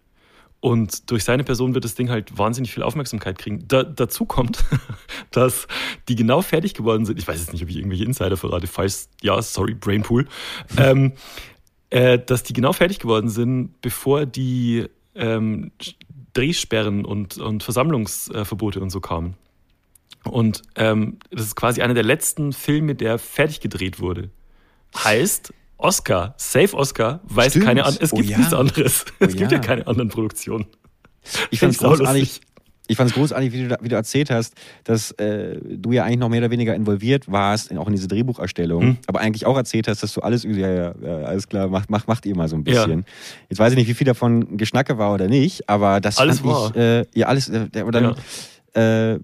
Und durch seine Person wird das Ding halt wahnsinnig viel Aufmerksamkeit kriegen. Da, dazu kommt, [laughs] dass die genau fertig geworden sind. Ich weiß jetzt nicht, ob ich irgendwelche Insider verrate. Falls ja, sorry, Brainpool. [laughs] ähm, äh, dass die genau fertig geworden sind, bevor die ähm, Drehsperren und, und Versammlungsverbote und so kamen. Und ähm, das ist quasi einer der letzten Filme, der fertig gedreht wurde. Heißt, Oscar, Safe Oscar, weiß Stimmt. keine an es Oh gibt ja. nichts anderes. [laughs] Oh es gibt ja. ja keine anderen Produktionen. ich fand es großartig. Ich fand es großartig, wie du, wie du erzählt hast, dass äh, du ja eigentlich noch mehr oder weniger involviert warst, in, auch in diese Drehbucherstellung, Hm. aber eigentlich auch erzählt hast, dass du alles, ja, ja, ja alles klar, macht, macht, macht ihr mal so ein Ja. bisschen. Jetzt weiß ich nicht, wie viel davon Geschnacke war oder nicht, aber das Alles fand war. ich, äh, ja, alles, äh, dann Ja. Äh,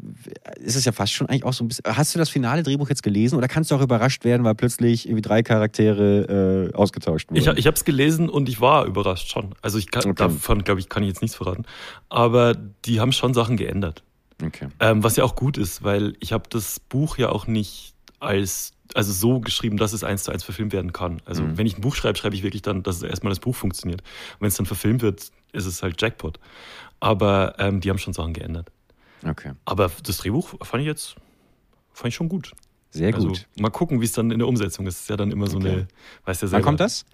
ist es ja fast schon eigentlich auch so ein bisschen. Hast du das finale Drehbuch jetzt gelesen oder kannst du auch überrascht werden, weil plötzlich irgendwie drei Charaktere äh, ausgetauscht wurden? Ich, ich habe es gelesen und ich war überrascht schon. Also ich kann, Okay. davon, glaube ich, kann ich jetzt nichts verraten. Aber die haben schon Sachen geändert. okay. Ähm, was ja auch gut ist, weil ich habe das Buch ja auch nicht als also so geschrieben, dass es eins zu eins verfilmt werden kann. Also Mhm. wenn ich ein Buch schreibe, schreibe ich wirklich dann, dass erstmal das Buch funktioniert. Und wenn es dann verfilmt wird, ist es halt Jackpot. Aber ähm, die haben schon Sachen geändert. Okay. Aber das Drehbuch fand ich jetzt fand ich schon gut. Sehr Also gut. mal gucken, wie es dann in der Umsetzung ist. Ist ja dann immer so Okay. eine, weißt ja Wann selber. kommt das?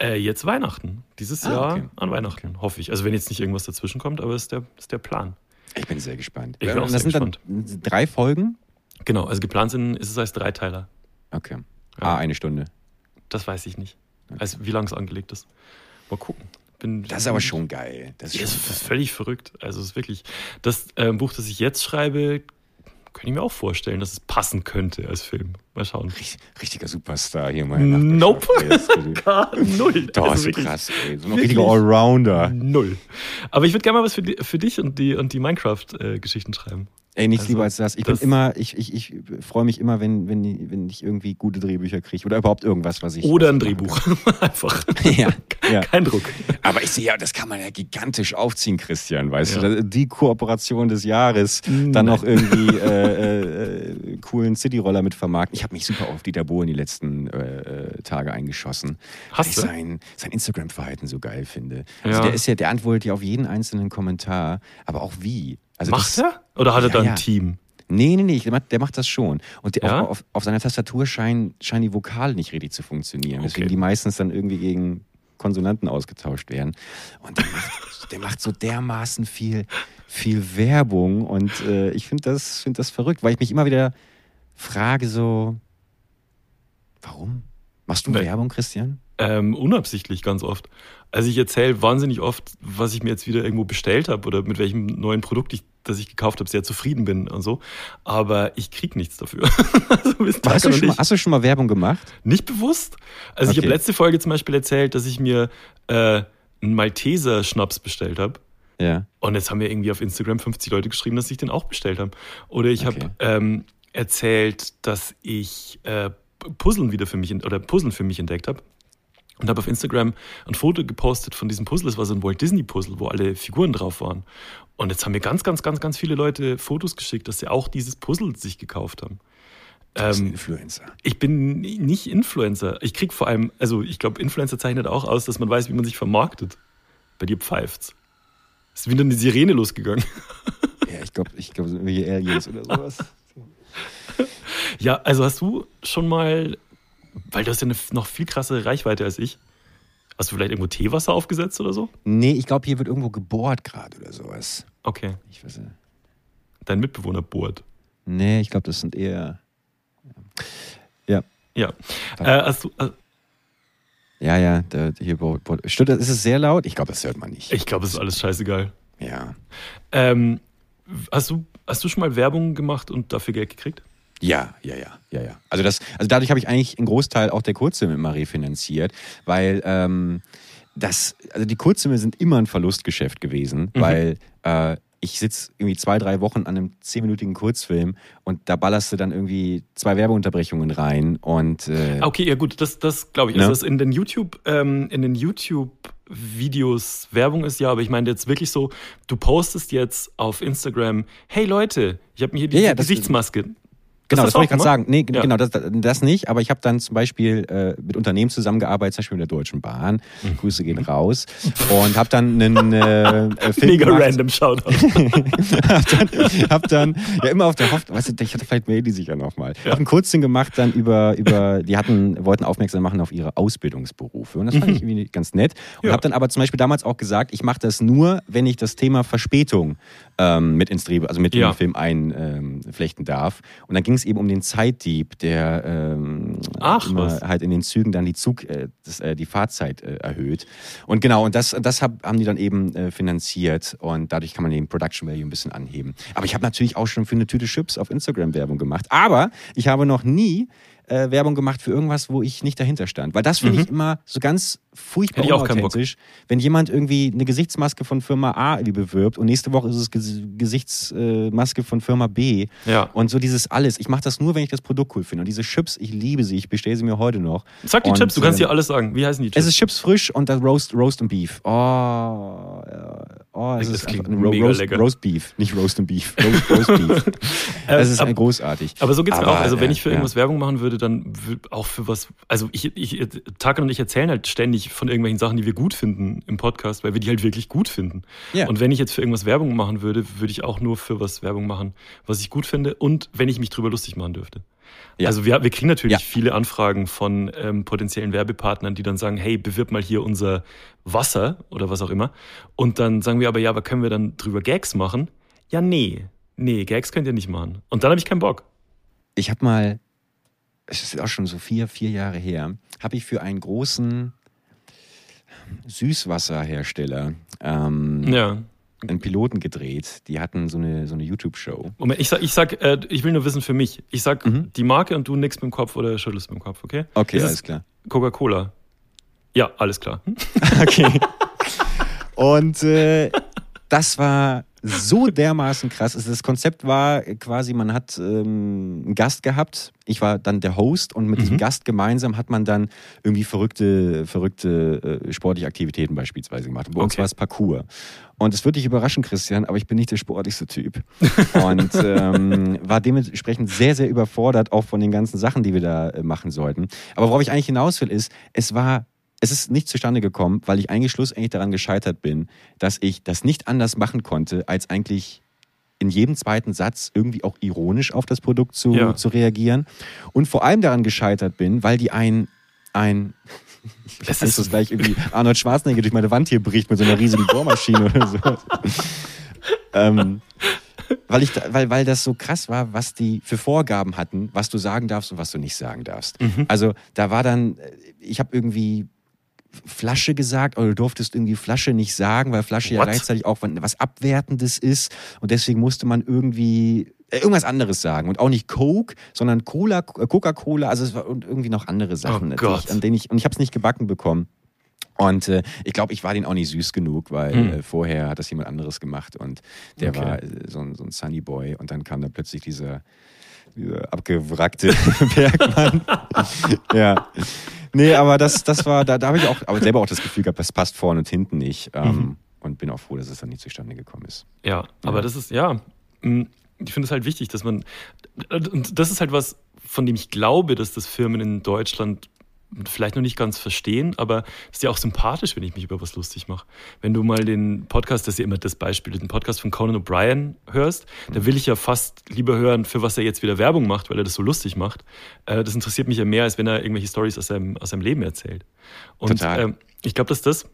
Äh, jetzt Weihnachten. Dieses Ah, Jahr okay. an Weihnachten, hoffe ich. Also wenn jetzt nicht irgendwas dazwischen kommt, aber ist der, ist der Plan. Ich bin sehr gespannt. Ich bin auch das sehr sind gespannt. dann drei Folgen? Genau, also geplant sind, ist es als Dreiteiler. Okay. Ja. Ah, eine Stunde. Das weiß ich nicht. Also wie lang es angelegt ist. Mal gucken. Bin, Das ist aber schon geil. Das ist Das ist völlig verrückt. Also es ist wirklich. Das ähm, Buch, das ich jetzt schreibe, könnte ich mir auch vorstellen, dass es passen könnte als Film. Mal schauen. Richtig- Richtiger Superstar hier mal. Nope. Doch, [laughs] Gar null. ist Also wirklich krass, ey. So ein richtiger Allrounder. Null. Aber ich würde gerne mal was für, di- für dich und die, und die Minecraft-Geschichten schreiben. Ey, nichts Also, lieber als das. Ich bin immer, ich, ich, ich freue mich immer, wenn, wenn, wenn ich irgendwie gute Drehbücher kriege oder überhaupt irgendwas, was ich. Oder ein ich Drehbuch. [laughs] Einfach. [laughs] ja, ja. Kein Druck. Aber ich sehe ja, das kann man ja gigantisch aufziehen, Christian, weißt Ja. du? Die Kooperation des Jahres, dann Nein. noch irgendwie [laughs] äh, äh, äh, coolen Cityroller mit vermarkten. Ich habe mich super auf Dieter Bohlen die letzten äh, äh, Tage eingeschossen. Hast weil ich du? sein, sein Instagram-Verhalten so geil finde. Also Ja. der ist ja, der antwortet ja auf jeden einzelnen Kommentar, aber auch wie. Also Macht das, er? Oder hat er Ja, da ein ja. Team? Nee, nee, nee, der macht, das schon. Und der, Ja? auf, auf, auf seiner Tastatur scheinen, scheinen die Vokale nicht richtig zu funktionieren. Deswegen Okay. die meistens dann irgendwie gegen Konsonanten ausgetauscht werden. Und der macht, [laughs] der macht so dermaßen viel, viel Werbung. Und äh, ich finde das, find das verrückt, weil ich mich immer wieder frage so, warum? Machst du Nee. Werbung, Christian? Ähm, unabsichtlich ganz oft. Also ich erzähle wahnsinnig oft, was ich mir jetzt wieder irgendwo bestellt habe oder mit welchem neuen Produkt ich, das ich gekauft habe, sehr zufrieden bin und so. Aber ich krieg nichts dafür. [laughs] also Hast du, schon mal, hast du schon mal Werbung gemacht? nicht bewusst. Also ich Okay. habe letzte Folge zum Beispiel erzählt, dass ich mir äh, einen Malteser Schnaps bestellt habe. Ja. Und jetzt haben mir irgendwie auf Instagram 50 Leute geschrieben, dass ich den auch bestellt habe. Oder ich Okay. habe ähm, erzählt, dass ich äh, Puzzeln wieder für mich oder Puzzeln für mich entdeckt habe. Und habe auf Instagram ein Foto gepostet von diesem Puzzle. Es war so ein Walt Disney Puzzle, wo alle Figuren drauf waren. Und jetzt haben mir ganz, ganz, ganz, ganz viele Leute Fotos geschickt, dass sie auch dieses Puzzle sich gekauft haben. Du bist Ähm, Influencer. ich bin ni- nicht Influencer. Ich krieg vor allem, also ich glaube, Influencer zeichnet auch aus, dass man weiß, wie man sich vermarktet. Bei dir pfeift's. Ist wieder eine Sirene losgegangen. [laughs] Ja, ich glaube, ich glaub, so irgendwelche Aliens oder sowas. Ja, also hast du schon mal, weil du hast ja eine noch viel krassere Reichweite als ich, hast du vielleicht irgendwo Teewasser aufgesetzt oder so? Nee, ich glaube, hier wird irgendwo gebohrt gerade oder sowas. Okay, Ich weiß nicht. dein Mitbewohner bohrt. Nee, ich glaube, das sind eher. Ja. Ja. Äh, hast du, äh, Ja, ja, da, hier bo- bo- Stimmt, das- ist es sehr laut? Ich glaube, das hört man nicht. ich glaube, es ist alles scheißegal. Ja. Ähm, hast, du, hast du schon mal Werbung gemacht und dafür Geld gekriegt? Ja, ja, ja, ja, ja. Also das, also dadurch habe ich eigentlich einen Großteil auch der Kurzfilme immer refinanziert, weil ähm, das, also die Kurzfilme sind immer ein Verlustgeschäft gewesen, Mhm. weil äh, ich sitze irgendwie zwei, drei Wochen an einem zehnminütigen Kurzfilm und da ballerst du dann irgendwie zwei Werbeunterbrechungen rein und äh, Okay, ja gut, das, das glaube ich. Ne? Also, dass in den YouTube, ähm, in den YouTube-Videos Werbung ist, ja, aber ich meine jetzt wirklich so, du postest jetzt auf Instagram, hey Leute, ich habe mir hier diese Ja, ja, das- Gesichtsmaske. Genau, das wollte ich gerade sagen. Nee, Ja. genau, das, das nicht. Aber ich habe dann zum Beispiel äh, mit Unternehmen zusammengearbeitet, zum Beispiel mit der Deutschen Bahn. Mhm. Grüße gehen raus. Und habe dann einen äh, äh, Film Mega gemacht. random Shoutout. [laughs] hab dann, hab dann ja immer auf der Hoffnung, weißt du, ich hatte vielleicht melden die sich ja nochmal. Ja. Hab einen Kurzsinn gemacht dann über, über, die hatten, wollten aufmerksam machen auf ihre Ausbildungsberufe. Und das fand ich irgendwie ganz nett. Und Ja. habe dann aber zum Beispiel damals auch gesagt, ich mache das nur, wenn ich das Thema Verspätung ähm, mit ins Drehbuch, also mit Ja. in den Film einflechten darf. Und dann ging es eben um den Zeitdieb, der ähm, Ach, halt in den Zügen dann die Zug, äh, das, äh, die Fahrzeit äh, erhöht. Und genau, und das, das hab, haben die dann eben äh, finanziert und dadurch kann man den Production Value ein bisschen anheben. Aber ich habe natürlich auch schon für eine Tüte Chips auf Instagram Werbung gemacht. Aber ich habe noch nie äh, Werbung gemacht für irgendwas, wo ich nicht dahinter stand. Weil das finde ich immer so ganz furchtbar Mhm. Unauthentisch. Wenn jemand irgendwie eine Gesichtsmaske von Firma A bewirbt und nächste Woche ist es Ges Gesichtsmaske von Firma B. Ja. Und so dieses alles. Ich mache das nur, wenn ich das Produkt cool finde. Und diese Chips, ich liebe sie. Ich bestelle sie mir heute noch. Sag die Und, Chips, du kannst ähm, dir alles sagen. Wie heißen die Es Chips? ist Chips frisch und das Roast, Roast and Beef. Oh, ja. Oh es Das ist klingt mega Roast, lecker. Roast Beef, nicht Roast and Beef. Roast, Roast Beef. [laughs] Es ist ab- ein großartig. aber so geht's mir Aber, auch. Also wenn äh, ich für ja. irgendwas Werbung machen würde, dann auch für was. Also ich, ich Taka und ich erzählen halt ständig von irgendwelchen Sachen, die wir gut finden im Podcast, weil wir die halt wirklich gut finden. Ja. Und wenn ich jetzt für irgendwas Werbung machen würde, würde ich auch nur für was Werbung machen, was ich gut finde und wenn ich mich drüber lustig machen dürfte. Ja. Also wir, wir kriegen natürlich Ja. viele Anfragen von ähm, potenziellen Werbepartnern, die dann sagen, hey, bewirb mal hier unser Wasser oder was auch immer. Und dann sagen wir aber, ja, aber können wir dann drüber Gags machen? Ja, nee. Nee, Gags könnt ihr nicht machen. Und dann habe ich keinen Bock. Ich habe mal, es ist auch schon so vier, vier Jahre her, habe ich für einen großen Süßwasserhersteller ähm, Ja. Einen Piloten gedreht. Die hatten so eine, so eine YouTube-Show. Moment, ich sag, ich, sag äh, ich will nur wissen für mich. Ich sag Mhm. die Marke und du nix mit dem Kopf oder schüttelst mit dem Kopf, okay? Okay, Ist es alles klar. Coca-Cola. Ja, alles klar. [laughs] Okay. [laughs] Und äh, das war so dermaßen krass. Also das Konzept war quasi, man hat ähm, einen Gast gehabt. Ich war dann der Host und mit diesem Gast gemeinsam hat man dann irgendwie verrückte, verrückte äh, sportliche Aktivitäten beispielsweise gemacht. Und bei uns Okay. war es Parcours. Und es wird dich überraschen, Christian, aber ich bin nicht der sportlichste Typ. [laughs] Und ähm, war dementsprechend sehr, sehr überfordert, auch von den ganzen Sachen, die wir da äh, machen sollten. Aber worauf ich eigentlich hinaus will, ist, es war es ist nicht zustande gekommen, weil ich eigentlich schlussendlich daran gescheitert bin, dass ich das nicht anders machen konnte, als eigentlich in jedem zweiten Satz irgendwie auch ironisch auf das Produkt zu, Ja. zu reagieren. Und vor allem daran gescheitert bin, weil die ein, ein [laughs] ich Das weiß, dass gleich irgendwie Arnold Schwarzenegger durch meine Wand hier bricht mit so einer riesigen Bohrmaschine oder so. [laughs] ähm, weil, ich, weil, weil das so krass war, was die für Vorgaben hatten, was du sagen darfst und was du nicht sagen darfst. Also da war dann, äh, ich habe irgendwie Flasche gesagt, aber du durftest irgendwie Flasche nicht sagen, weil Flasche ja What? gleichzeitig auch was Abwertendes ist und deswegen musste man irgendwie äh, irgendwas anderes sagen und auch nicht Coke, sondern Cola, äh, Coca-Cola, also es war und irgendwie noch andere Sachen, Oh Gott. an denen ich und ich habe es nicht gebacken bekommen. Und äh, ich glaube, ich war den auch nicht süß genug, weil Hm. äh, vorher hat das jemand anderes gemacht und der Okay. war äh, so ein, so ein Sunny Boy und dann kam da plötzlich dieser, dieser abgewrackte [laughs] Bergmann. [laughs] ja. Nee, aber das, das war, da, da habe ich auch aber selber auch das Gefühl gehabt, das passt vorne und hinten nicht. Ähm, Mhm. Und bin auch froh, dass es dann nicht zustande gekommen ist. Ja, aber das ist, ja, mh, ich finde es halt wichtig, dass man, und das ist halt was, von dem ich glaube, dass das Firmen in Deutschland vielleicht noch nicht ganz verstehen, aber es ist ja auch sympathisch, wenn ich mich über was lustig mache. Wenn du mal den Podcast, das ist ja immer das Beispiel, den Podcast von Conan O'Brien hörst, da will ich ja fast lieber hören, für was er jetzt wieder Werbung macht, weil er das so lustig macht. Äh, Das interessiert mich ja mehr, als wenn er irgendwelche Stories aus seinem, aus seinem Leben erzählt. Und ähm, ich glaube, dass das,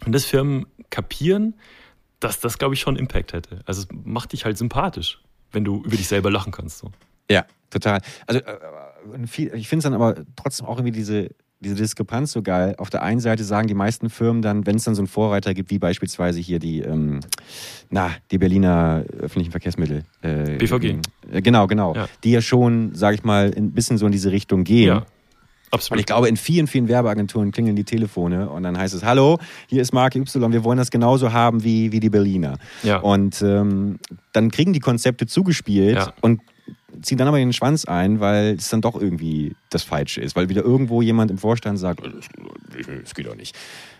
wenn das Firmen kapieren, dass das, glaube ich, schon Impact hätte. Also es macht dich halt sympathisch, wenn du über dich selber lachen kannst. So. Ja, total. Also äh, und viel, ich finde es dann aber trotzdem auch irgendwie diese, diese Diskrepanz so geil. Auf der einen Seite sagen die meisten Firmen dann, wenn es dann so einen Vorreiter gibt, wie beispielsweise hier die, ähm, na, die Berliner öffentlichen Verkehrsmittel. Äh, BVG. Äh, genau, genau. Ja. Die ja schon, sag ich mal, ein bisschen so in diese Richtung gehen. Ja, Und absolut. ich glaube, in vielen, vielen Werbeagenturen klingeln die Telefone und dann heißt es, hallo, hier ist Marke Y, wir wollen das genauso haben wie, wie die Berliner. Ja. Und ähm, dann kriegen die Konzepte zugespielt Ja. und ziehen dann aber den Schwanz ein, weil es dann doch irgendwie das Falsche ist, weil wieder irgendwo jemand im Vorstand sagt, "Äh, das geht doch nicht.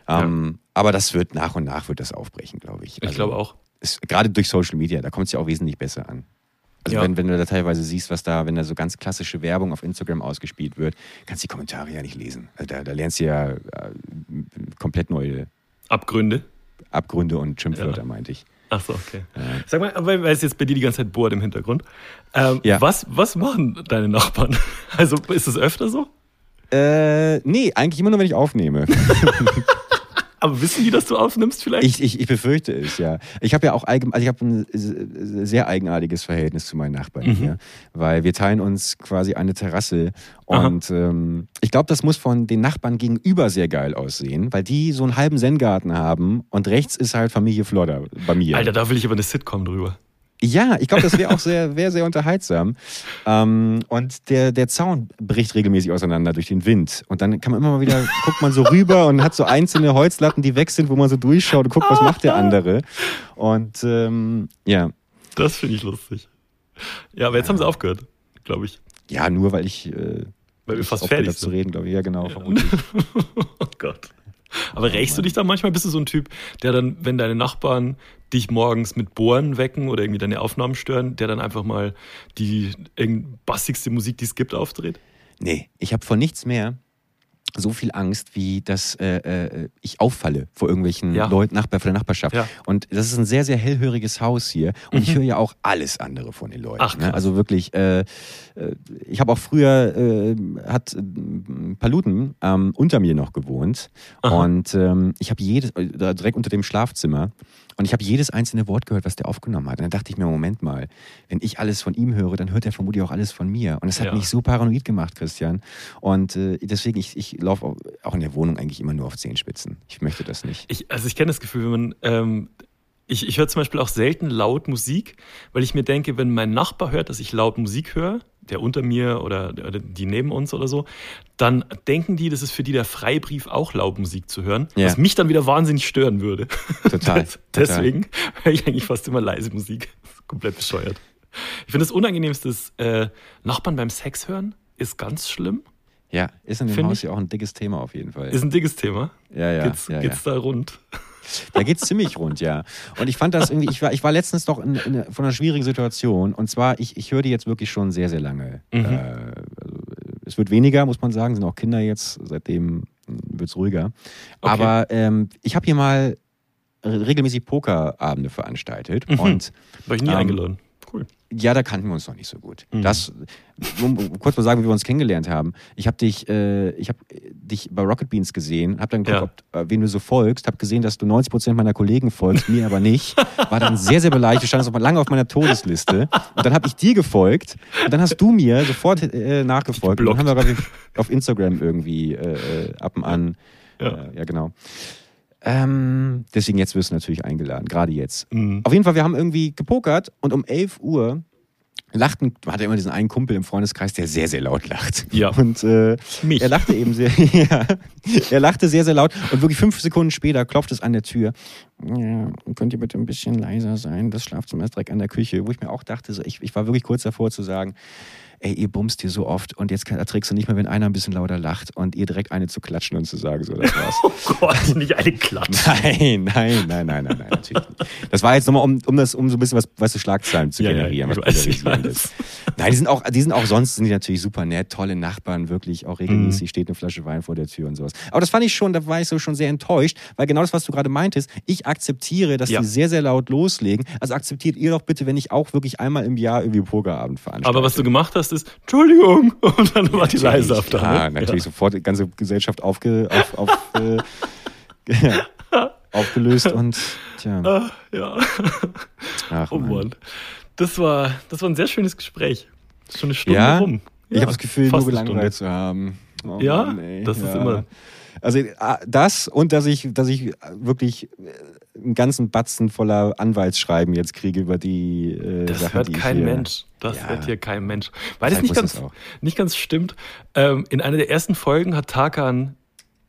Ähm, aber das wird nach und nach wird das aufbrechen, glaube ich. ich glaube auch. Es, gerade durch Social Media, da kommt es ja auch wesentlich besser an. Also Ja. wenn, wenn du da teilweise siehst, was da, wenn da so ganz klassische Werbung auf Instagram ausgespielt wird, kannst du die Kommentare ja nicht lesen. Also da, da lernst du ja äh, komplett neue Abgründe. Abgründe und Schimpfwörter, Ja. meinte ich. Ach so, okay. Sag mal, weil weil es jetzt bei dir die ganze Zeit bohrt im Hintergrund. Ähm, Ja. was, was machen deine Nachbarn? [laughs] Also ist es öfter so? Äh, nee, eigentlich immer nur, wenn ich aufnehme. [laughs] Aber wissen die, dass du aufnimmst vielleicht? Ich, ich, ich befürchte es, ja. Ich habe ja auch allgemein, also ich habe ein sehr eigenartiges Verhältnis zu meinen Nachbarn Mhm. hier, weil wir teilen uns quasi eine Terrasse und ähm, ich glaube, das muss von den Nachbarn gegenüber sehr geil aussehen, weil die so einen halben Zen-Garten haben und rechts ist halt Familie Flodder bei mir. Alter, da will ich aber eine Sitcom drüber. Ja, ich glaube, das wäre auch sehr, wär sehr unterhaltsam. Ähm, und der, der Zaun bricht regelmäßig auseinander durch den Wind. Und dann kann man immer mal wieder, guckt man so rüber und hat so einzelne Holzlatten, die weg sind, wo man so durchschaut und guckt, was macht der andere. Und ähm, ja. Das finde ich lustig. Ja, aber jetzt haben sie aufgehört, glaube ich. Ja, nur weil ich, äh, Weil wir ich fast fertig hab zu sind. reden, glaube ich. Ja, genau, vermutlich. [laughs] Oh Gott. Aber rächst du dich da manchmal? Bist du so ein Typ, der dann, wenn deine Nachbarn dich morgens mit Bohren wecken oder irgendwie deine Aufnahmen stören, der dann einfach mal die bassigste Musik, die es gibt, aufdreht? Nee, ich habe vor nichts mehr so viel Angst, wie dass äh, äh, ich auffalle vor irgendwelchen Ja. Leuten Nachbar, vor der Nachbarschaft. Ja. Und das ist ein sehr, sehr hellhöriges Haus hier. Und ich höre ja auch alles andere von den Leuten. Mhm. Ach, ne? Also wirklich, äh, äh, ich habe auch früher, äh, hat äh, Paluten ähm, unter mir noch gewohnt. Aha. Und ähm, ich habe jedes, äh, da direkt unter dem Schlafzimmer. Und ich habe jedes einzelne Wort gehört, was der aufgenommen hat. Und dann dachte ich mir, Moment mal, wenn ich alles von ihm höre, dann hört er vermutlich auch alles von mir. Und das hat Ja. mich so paranoid gemacht, Christian. Und äh, deswegen, ich, ich laufe auch- in der Wohnung eigentlich immer nur auf Zehenspitzen. Ich möchte das nicht. Ich, also ich kenne das Gefühl, wenn man, ähm, ich, ich höre zum Beispiel auch selten laut Musik, weil ich mir denke, wenn mein Nachbar hört, dass ich laut Musik höre, der unter mir oder, die neben uns oder so, dann denken die, das ist für die der Freibrief, auch laut Musik zu hören, Ja. was mich dann wieder wahnsinnig stören würde. Total. [laughs] Das, deswegen höre ich eigentlich fast immer leise Musik. Komplett bescheuert. Ich finde das Unangenehmste ist, äh, Nachbarn beim Sex hören ist ganz schlimm. Ja, ist in dem Haus ich- ja auch ein dickes Thema auf jeden Fall. Ist ein dickes Thema. ja, ja, geht's ja, ja. geht's da rund? Da geht's ziemlich rund, ja. Und ich fand das irgendwie, ich war, ich war letztens doch in, in, von einer schwierigen Situation. Und zwar, ich, ich höre die jetzt wirklich schon sehr, sehr lange. Mhm. Äh, also, es wird weniger, muss man sagen, sind auch Kinder jetzt, seitdem wird's ruhiger. Okay. Aber ähm, ich habe hier mal regelmäßig Pokerabende veranstaltet. Mhm. Und War ich nie Ähm, eingeladen. Cool. ja, da kannten wir uns noch nicht so gut. Mhm. Das, um, um kurz mal sagen, wie wir uns kennengelernt haben. Ich habe dich, äh, ich habe dich bei Rocket Beans gesehen, habe dann geguckt, ob, äh, wen du so folgst, habe gesehen, dass du 90 Prozent meiner Kollegen folgst, mir aber nicht. War dann sehr, sehr beleidigt. Du standest auch mal lange auf meiner Todesliste. Und dann habe ich dir gefolgt und dann hast du mir sofort äh, nachgefolgt. Und dann haben wir ich, auf Instagram irgendwie äh, äh, ab und an. Ja. Äh, ja, genau. Ähm, deswegen jetzt wirst du natürlich eingeladen, gerade jetzt. Mhm. Auf jeden Fall, wir haben irgendwie gepokert und um 11 Uhr lachten, man hat ja immer diesen einen Kumpel im Freundeskreis, der sehr, sehr laut lacht. Ja. Und äh, Mich. er lachte eben sehr, [laughs] ja, er lachte sehr, sehr laut und wirklich fünf Sekunden später klopft es an der Tür. Ja, könnt ihr bitte ein bisschen leiser sein? Das Schlafzimmer ist direkt an der Küche. Wo ich mir auch dachte, so, ich, ich war wirklich kurz davor zu sagen, ey, ihr bumst hier so oft und jetzt erträgst du nicht mehr, wenn einer ein bisschen lauter lacht und ihr direkt eine zu klatschen und zu sagen, so, das war's. [laughs] Oh Gott, nicht eine Klatsch. Nein, nein, nein, nein, nein, nein, natürlich nicht. Das war jetzt nochmal, um, um das, um so ein bisschen was, was für Schlagzeilen zu Ja, ja, generieren, ich was weiß, weiß. Nein, die sind auch, die sind auch sonst sind die natürlich super nett, tolle Nachbarn, wirklich auch regelmäßig Mhm. steht eine Flasche Wein vor der Tür und sowas. Aber das fand ich schon, da war ich so schon sehr enttäuscht, weil genau das, was du gerade meintest, ich akzeptiere, dass Ja. die sehr, sehr laut loslegen. Also akzeptiert ihr doch bitte, wenn ich auch wirklich einmal im Jahr irgendwie Pokerabend veranstalte. Aber was du gemacht hast, ist, Entschuldigung. [laughs] Und dann war die leise auf der Ja, natürlich sofort die ganze Gesellschaft aufge, auf, auf, äh, [laughs] aufgelöst und tja. Ah, ja. Ach, Oh Mann. Das war, das war ein sehr schönes Gespräch. Schon eine Stunde Ja? rum. Ich Ja, habe das Gefühl, nur gelangweilt zu haben. Oh Ja? Mann. Das ist immer- Also äh, das und dass ich, dass ich wirklich äh, einen ganzen Batzen voller Anwaltsschreiben jetzt kriege über die äh, Das Sachen, hört die ich kein hier, Mensch. Das Ja. hört hier kein Mensch. Weil das nicht ganz, das nicht ganz stimmt. Ähm, in einer der ersten Folgen hat Tarkan,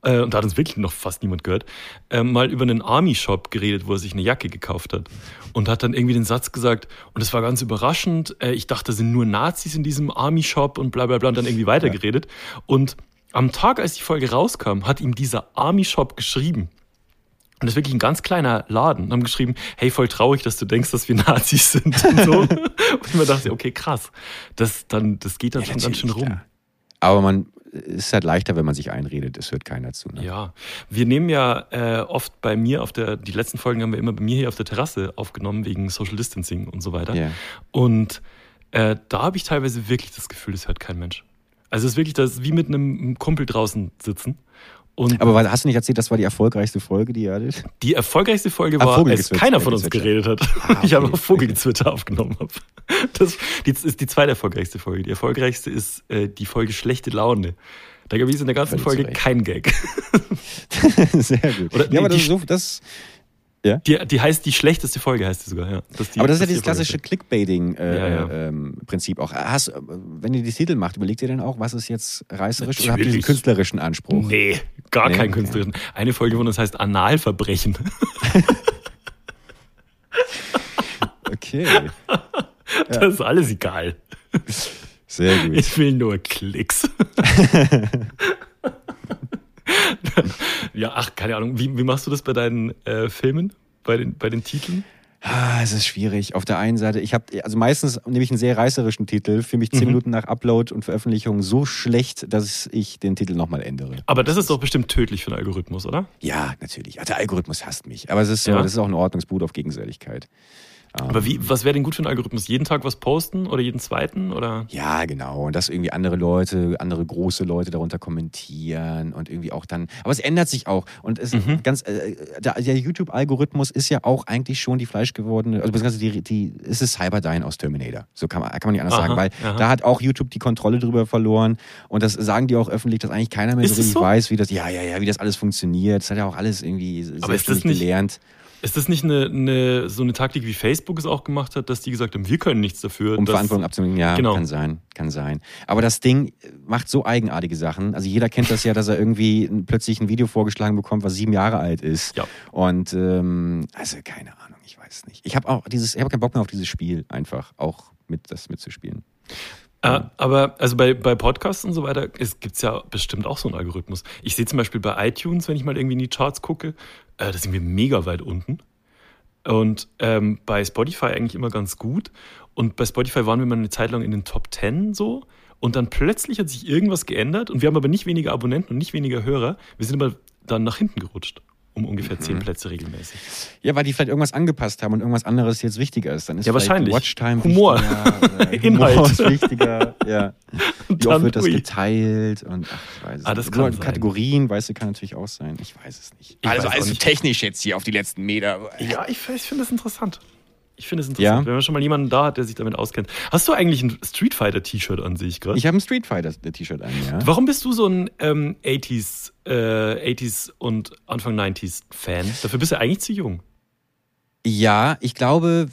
äh, und da hat uns wirklich noch fast niemand gehört, ähm, mal über einen Army-Shop geredet, wo er sich eine Jacke gekauft hat. Und hat dann irgendwie den Satz gesagt, und es war ganz überraschend, äh, ich dachte, da sind nur Nazis in diesem Army-Shop und bla bla bla und dann irgendwie weitergeredet. Und am Tag, als die Folge rauskam, hat ihm dieser Army-Shop geschrieben. Und das ist wirklich ein ganz kleiner Laden. Und haben geschrieben, hey, voll traurig, dass du denkst, dass wir Nazis sind und so. [laughs] und mir dachte, okay, krass. Das, dann, das geht dann Ja, schon ganz schön rum. klar. Aber man es ist halt leichter, wenn man sich einredet, es hört keiner zu. Ne? Ja, wir nehmen ja äh, oft bei mir auf der, die letzten Folgen haben wir immer bei mir hier auf der Terrasse aufgenommen, wegen Social Distancing und so weiter. Ja. Und äh, da habe ich teilweise wirklich das Gefühl, es hört kein Mensch. Also es ist wirklich das wie mit einem Kumpel draußen sitzen. Und Aber hast du nicht erzählt, das war die erfolgreichste Folge, die ihr hattet? die erfolgreichste Folge Ah, war, als keiner von uns geredet hat. Ah, [laughs] ich habe okay, auch Vogelgezwitscher aufgenommen. Hab. Das die, ist die zweite erfolgreichste Folge. Die erfolgreichste ist äh, die Folge Schlechte Laune. Da gab es in der ganzen Folge kein Gag. [laughs] Sehr gut. Oder- nee, ja, aber das, ist so, das, Die, die heißt die schlechteste Folge, heißt die sogar, ja. Das die, aber das ist ja die dieses klassische Clickbaiting-Prinzip äh, Ja, ja. ähm, Prinzip auch. Hast, äh, wenn ihr die Titel macht, überlegt ihr denn auch, was ist jetzt reißerisch oder habt ihr Natürlich. diesen künstlerischen Anspruch? Nee, gar Nee, kein okay. künstlerischen. Eine Folge von uns heißt Analverbrechen. [laughs] Okay, [laughs] Das ist alles egal. sehr gut. Ich will nur Klicks. [laughs] ja, ach, keine Ahnung. Wie, wie machst du das bei deinen äh, Filmen? Bei den, bei den Titeln? Ah, es ist schwierig. Auf der einen Seite, ich habe, also meistens nehme ich einen sehr reißerischen Titel, für mich zehn Mhm. Minuten nach Upload und Veröffentlichung so schlecht, dass ich den Titel nochmal ändere. Aber das ist doch bestimmt tödlich für den Algorithmus, oder? Ja, natürlich. Ja, der Algorithmus hasst mich. Aber es ist so, Ja. das ist auch ein Ordnungsbrut auf Gegenseitigkeit. Aber wie, was wäre denn gut für einen Algorithmus? Jeden Tag was posten oder jeden zweiten? Oder? Ja, genau. Und dass irgendwie andere Leute, andere große Leute darunter kommentieren und irgendwie auch dann. Aber es ändert sich auch. Und es Mhm. ganz, äh, der, der YouTube-Algorithmus ist ja auch eigentlich schon die fleischgewordene, also beziehungsweise die, die, es ist Cyberdyne aus Terminator. So kann man, kann man nicht anders Aha, sagen, weil aha. da hat auch YouTube die Kontrolle drüber verloren. Und das sagen die auch öffentlich, dass eigentlich keiner mehr so es richtig so? weiß, wie das, ja, ja, ja, wie das alles funktioniert. Das hat ja auch alles irgendwie Aber ist das nicht- gelernt. Ist das nicht eine, eine, so eine Taktik, wie Facebook es auch gemacht hat, dass die gesagt haben, wir können nichts dafür? Um Verantwortung abzunehmen, ja, Genau. kann sein, kann sein. Aber das Ding macht so eigenartige Sachen. Also jeder kennt das ja, dass er irgendwie plötzlich ein Video vorgeschlagen bekommt, was sieben Jahre alt ist. Ja. Und ähm, also keine Ahnung, ich weiß nicht. Ich habe auch dieses, ich habe keinen Bock mehr auf dieses Spiel einfach, auch mit das mitzuspielen. Äh, aber also bei, bei Podcasts und so weiter gibt es ja bestimmt auch so einen Algorithmus. Ich sehe zum Beispiel bei iTunes, wenn ich mal irgendwie in die Charts gucke, äh, da sind wir mega weit unten. Und ähm, bei Spotify eigentlich immer ganz gut. Und bei Spotify waren wir mal eine Zeit lang in den Top 10 so. Und dann plötzlich hat sich irgendwas geändert und wir haben aber nicht weniger Abonnenten und nicht weniger Hörer. Wir sind aber dann nach hinten gerutscht. Um ungefähr Mhm. zehn Plätze regelmäßig. Ja, weil die vielleicht irgendwas angepasst haben und irgendwas anderes jetzt wichtiger ist. Dann ist Ja, wahrscheinlich. Watchtime Humor. wichtiger, [laughs] Inhalt. Humor ist wichtiger. Ja. [laughs] Wie oft dann, wird das geteilt und ach, ich weiß es Ah, das nicht. kann. Kategorien, weißt du, kann natürlich auch sein. Ich weiß es nicht. Ich also also nicht. technisch jetzt hier auf die letzten Meter. Ja, ich, ich finde das interessant. Ich finde es interessant, Ja? wenn man schon mal jemanden da hat, der sich damit auskennt. Hast du eigentlich ein Street Fighter T-Shirt an sich gerade? Ich habe ein Street Fighter T-Shirt an, ja. Warum bist du so ein ähm, 80s, äh, 80s und Anfang 90s Fan? Dafür bist du eigentlich zu jung. Ja, ich glaube,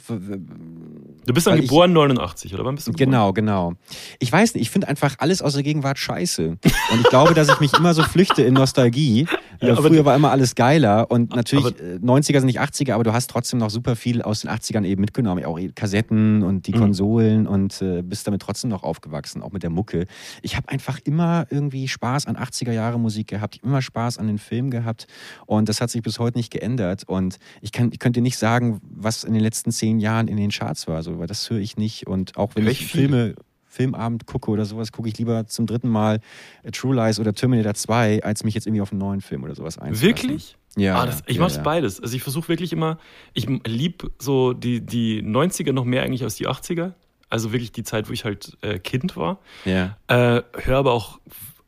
Du bist dann Weil ich- geboren 89, oder wann bist du geboren? genau, genau. Ich weiß nicht, ich finde einfach alles aus der Gegenwart scheiße. Und ich glaube, dass ich mich immer so flüchte in Nostalgie. [laughs] Ja, Äh, Früher war immer alles geiler und natürlich Aber- äh, 90er sind nicht 80er, aber du hast trotzdem noch super viel aus den 80ern eben mitgenommen. Auch Kassetten und die Mhm. Konsolen und äh, bist damit trotzdem noch aufgewachsen, auch mit der Mucke. Ich habe einfach immer irgendwie Spaß an 80er Jahre Musik gehabt, ich immer Spaß an den Film gehabt und das hat sich bis heute nicht geändert. Und ich, kann, ich könnte nicht sagen, was in den letzten zehn Jahren in den Charts war, so, weil das höre ich nicht. Und auch wenn ich ich. Filme Filmabend gucke oder sowas, gucke ich lieber zum dritten Mal äh, True Lies oder Terminator 2, als mich jetzt irgendwie auf einen neuen Film oder sowas einzulassen. Wirklich? Ja. ah, das, ich ja, mach's ja. beides. Also ich versuche wirklich immer, ich lieb so die, die 90er noch mehr eigentlich als die 80er. Also wirklich die Zeit, wo ich halt äh, Kind war. Ja. Äh, höre aber auch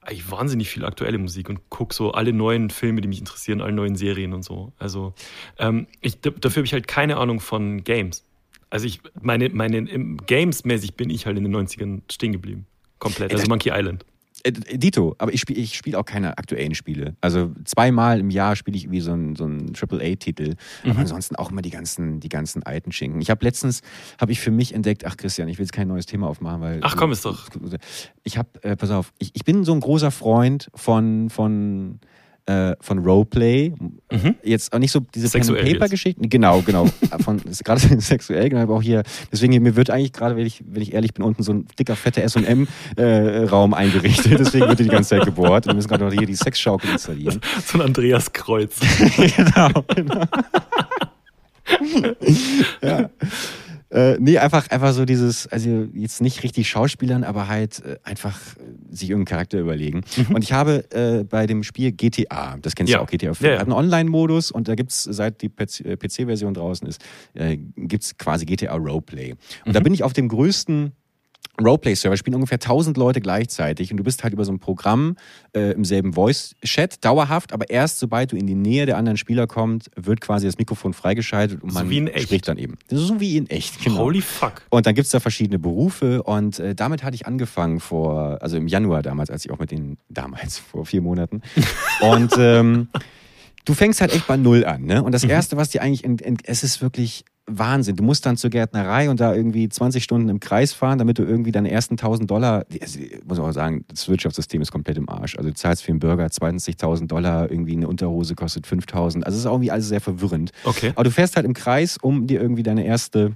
eigentlich wahnsinnig viel aktuelle Musik und gucke so alle neuen Filme, die mich interessieren, alle neuen Serien und so. Also ähm, ich, dafür habe ich halt keine Ahnung von Games. Also ich meine, meine im Games-mäßig bin ich halt in den 90ern stehen geblieben. Komplett. Also das- Monkey Island. Äh, Dito, aber ich spiele spiel auch keine aktuellen Spiele. Also zweimal im Jahr spiele ich wie so einen so einen AAA-Titel. Mhm. Aber ansonsten auch immer die ganzen, die ganzen alten Schinken. Ich habe letztens, habe ich für mich entdeckt, ach Christian, ich will jetzt kein neues Thema aufmachen, weil... Ach komm, ist doch. Ich habe, äh, pass auf, ich, ich bin so ein großer Freund von, von, äh, von Roleplay. Mhm. Jetzt auch nicht so diese Sexuell Pen-and-Paper-Geschichten. Genau, genau. [laughs] von, gerade [laughs] sexuell, genau, aber auch hier. Deswegen, mir wird eigentlich gerade, wenn ich, wenn ich ehrlich bin, unten so ein dicker, fetter SM-Raum eingerichtet. Deswegen wird die ganze Zeit gebohrt. Wir müssen gerade noch hier die Sexschaukel installieren. [laughs] So ein Andreas Kreuz. genau, genau. ja. Äh, nee, einfach, einfach so dieses, also jetzt nicht richtig Schauspielern, aber halt äh, einfach äh, sich irgendeinen Charakter überlegen. Und ich habe äh, bei dem Spiel GTA, das kennst Ja. du auch, GTA 4, Ja, ja. hat einen Online-Modus und da gibt's seit die PC-Version draußen ist, äh, gibt's quasi GTA Roleplay. Und da bin ich auf dem größten Roleplay-Server spielen ungefähr 1000 Leute gleichzeitig und du bist halt über so ein Programm äh, im selben Voice-Chat dauerhaft, aber erst sobald du in die Nähe der anderen Spieler kommst, wird quasi das Mikrofon freigeschaltet und So man echt. spricht dann eben. So wie in echt, genau. Holy fuck. Und dann gibt's da verschiedene Berufe und äh, damit hatte ich angefangen vor, also im Januar damals, als ich auch mit den, damals, vor vier Monaten. [laughs] und ähm, du fängst halt echt bei Null an, ne? Und das Erste, was dir eigentlich, in, in, es ist wirklich Wahnsinn. Du musst dann zur Gärtnerei und da irgendwie 20 Stunden im Kreis fahren, damit du irgendwie deine ersten 1000 Dollar, also, muss man auch sagen, das Wirtschaftssystem ist komplett im Arsch. Also du zahlst für einen Burger 20.000 Dollar, irgendwie eine Unterhose kostet 5.000. Also es ist irgendwie alles sehr verwirrend. Okay. Aber du fährst halt im Kreis, um dir irgendwie deine erste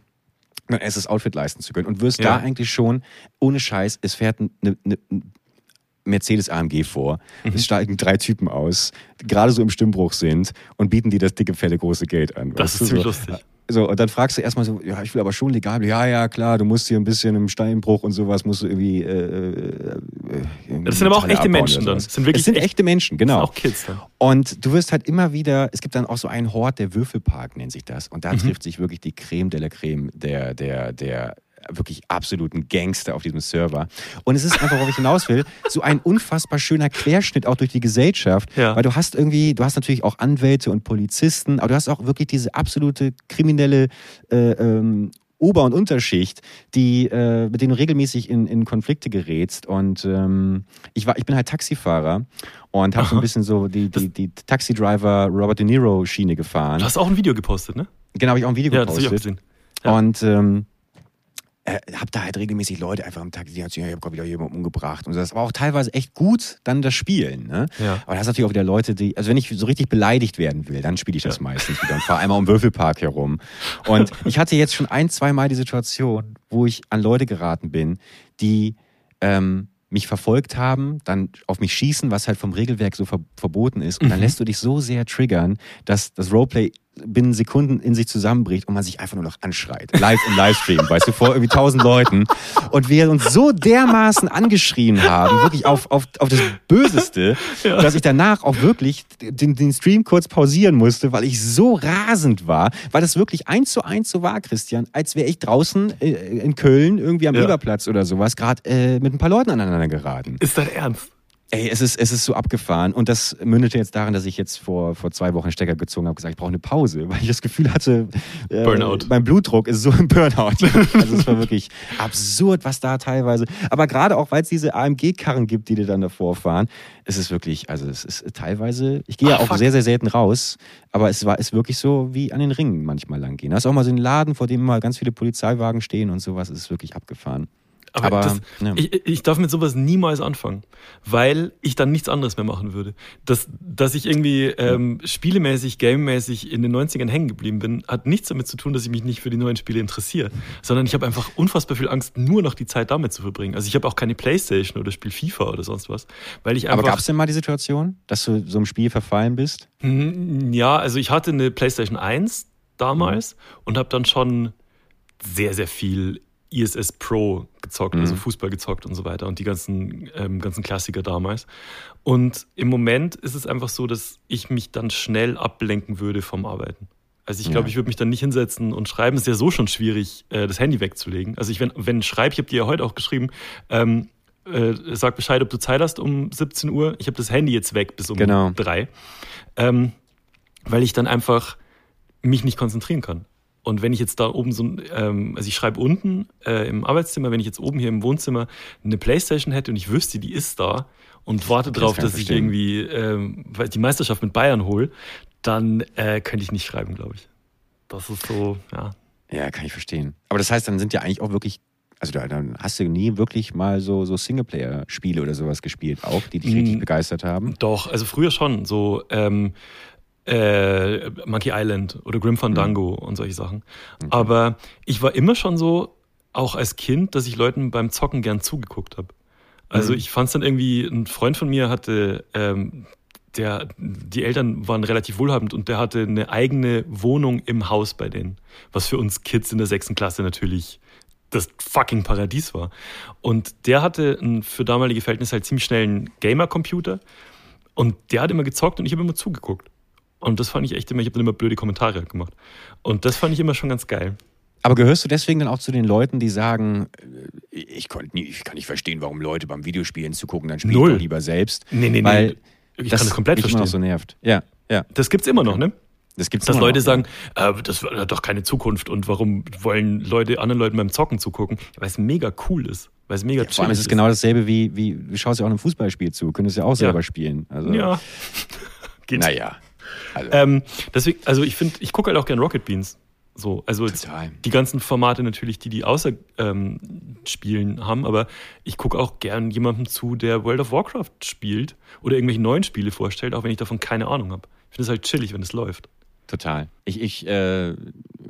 dein erstes Outfit leisten zu können und wirst Ja. da eigentlich schon ohne Scheiß, es fährt eine, eine, ein Mercedes AMG vor. Mhm. Es steigen drei Typen aus, die gerade so im Stimmbruch sind und bieten dir das dicke, fette, große Geld an. Das ist ziemlich so. lustig. So, und dann fragst du erstmal so, ja, ich will aber schon legal. Ja, ja, klar, du musst hier ein bisschen im Steinbruch und sowas, musst du irgendwie. Äh, äh, das sind aber auch echte Menschen dann. Das sind wirklich das sind echte Menschen, genau. auch Kids dann. Und du wirst halt immer wieder, es gibt dann auch so einen Hort, der Würfelpark nennt sich das. Und da mhm. trifft sich wirklich die Creme de la Creme der, der, der wirklich absoluten Gangster auf diesem Server. Und es ist einfach, worauf ich hinaus will, so ein unfassbar schöner Querschnitt auch durch die Gesellschaft. Ja. Weil du hast irgendwie, du hast natürlich auch Anwälte und Polizisten, aber du hast auch wirklich diese absolute kriminelle äh, ähm, Ober- und Unterschicht, die, äh, mit denen du regelmäßig in, in Konflikte gerätst. Und ähm, ich, war, ich bin halt Taxifahrer und habe so ein bisschen so die, die, die Taxi-Driver Robert De Niro-Schiene gefahren. Du hast auch ein Video gepostet, ne? Genau, habe ich auch ein Video ja, gepostet. Das hab ich auch gesehen. Ja. Und ähm, äh, hab da halt regelmäßig Leute einfach am Tag, die sagen, ja, ich habe gerade wieder jemanden umgebracht. Und so. das war auch teilweise echt gut, dann das Spielen. Ne? Ja. Aber da hast natürlich auch wieder Leute, die, also wenn ich so richtig beleidigt werden will, dann spiele ich das ja. meistens wieder und fahre einmal um Würfelpark herum. Und [laughs] ich hatte jetzt schon ein, zwei Mal die Situation, wo ich an Leute geraten bin, die ähm, mich verfolgt haben, dann auf mich schießen, was halt vom Regelwerk so ver verboten ist. Und dann mhm. lässt du dich so sehr triggern, dass das Roleplay binnen Sekunden in sich zusammenbricht und man sich einfach nur noch anschreit. Live im Livestream, [laughs] weißt du, vor irgendwie tausend Leuten. Und wir uns so dermaßen angeschrien haben, wirklich auf, auf, auf das Böseste, [laughs] ja. dass ich danach auch wirklich den, den Stream kurz pausieren musste, weil ich so rasend war, weil das wirklich eins zu eins so war, Christian, als wäre ich draußen äh, in Köln irgendwie am ja. Eberplatz oder sowas gerade äh, mit ein paar Leuten aneinander geraten. Ist das ernst? Ey, es ist, es ist so abgefahren. Und das mündete jetzt daran, dass ich jetzt vor, vor zwei Wochen Stecker gezogen habe, gesagt, ich brauche eine Pause, weil ich das Gefühl hatte, äh, Burnout. mein Blutdruck ist so im Burnout. also es war wirklich absurd, was da teilweise. Aber gerade auch, weil es diese AMG-Karren gibt, die dir dann davor fahren, es ist wirklich, also es ist teilweise, ich gehe ja auch fuck. sehr, sehr selten raus, aber es war ist wirklich so wie an den Ringen manchmal lang gehen. Da ist auch mal so ein Laden, vor dem mal ganz viele Polizeiwagen stehen und sowas, es ist wirklich abgefahren. Aber, Aber das, ja. ich, ich darf mit sowas niemals anfangen, weil ich dann nichts anderes mehr machen würde. Dass, dass ich irgendwie ähm, spielemäßig, gamemäßig in den 90ern hängen geblieben bin, hat nichts damit zu tun, dass ich mich nicht für die neuen Spiele interessiere, sondern ich habe einfach unfassbar viel Angst, nur noch die Zeit damit zu verbringen. Also ich habe auch keine Playstation oder spiel FIFA oder sonst was, weil ich einfach... Aber gab es denn mal die Situation, dass du so einem Spiel verfallen bist? Hm, ja, also ich hatte eine Playstation 1 damals mhm. und habe dann schon sehr, sehr viel ISS Pro gezockt, also mhm. also Fußball gezockt und so weiter und die ganzen, ähm, ganzen Klassiker damals. Und im Moment ist es einfach so, dass ich mich dann schnell ablenken würde vom Arbeiten. Also ich glaube, ja. ich würde mich dann nicht hinsetzen und schreiben. Es ist ja so schon schwierig, äh, das Handy wegzulegen. Also ich, wenn, wenn ich schreibe, ich habe dir ja heute auch geschrieben, ähm, äh, sag Bescheid, ob du Zeit hast um 17 Uhr. Ich habe das Handy jetzt weg bis um genau. drei, ähm, weil ich dann einfach mich nicht konzentrieren kann. Und wenn ich jetzt da oben so, ähm, also ich schreibe unten äh, im Arbeitszimmer, wenn ich jetzt oben hier im Wohnzimmer eine Playstation hätte und ich wüsste, die ist da und warte das drauf, dass ich irgendwie ähm, die Meisterschaft mit Bayern hole, dann äh, könnte ich nicht schreiben, glaube ich. Das ist so, ja. Ja, kann ich verstehen. Aber das heißt, dann sind ja eigentlich auch wirklich also dann hast du nie wirklich mal so, so Singleplayer-Spiele oder sowas gespielt, auch, die dich richtig mm, begeistert haben? Doch, also früher schon. So ähm, äh, Monkey Island oder Grim Fandango mhm. und solche Sachen. Okay. Aber ich war immer schon so, auch als Kind, dass ich Leuten beim Zocken gern zugeguckt habe. Also mhm. ich fand es dann irgendwie, ein Freund von mir hatte, ähm, der, die Eltern waren relativ wohlhabend und der hatte eine eigene Wohnung im Haus bei denen. Was für uns Kids in der sechsten Klasse natürlich das fucking Paradies war. Und der hatte einen, für damalige Verhältnisse halt ziemlich schnellen Gamer-Computer. Und der hat immer gezockt und ich habe immer zugeguckt. Und das fand ich echt immer, ich habe dann immer blöde Kommentare gemacht. Und das fand ich immer schon ganz geil. Aber gehörst du deswegen dann auch zu den Leuten, die sagen, äh, ich, nie, ich kann nicht verstehen, warum Leute beim Videospielen zugucken, dann spielen ich lieber selbst. Nee, nee, weil nee. Ich das kann das komplett verstehen. Immer noch so nervt. Ja, ja. Das gibt's immer noch, ne? Das gibt's Dass Leute noch, sagen, äh, das hat doch keine Zukunft und warum wollen Leute anderen Leuten beim Zocken zugucken? Weil es mega cool ist. Weil es mega ja, Vor allem ist es genau dasselbe wie, wie, wie schaust du auch ein Fußballspiel zu, könntest ja auch selber ja. spielen. Also, ja. [laughs] Geht. Naja. Also, ähm, deswegen, also ich finde, ich gucke halt auch gern Rocket Beans. So, also die ganzen Formate natürlich, die die außer ähm, Spielen haben, aber ich gucke auch gern jemandem zu, der World of Warcraft spielt oder irgendwelche neuen Spiele vorstellt, auch wenn ich davon keine Ahnung habe. Ich finde es halt chillig, wenn es läuft. Total. Ich, ich äh,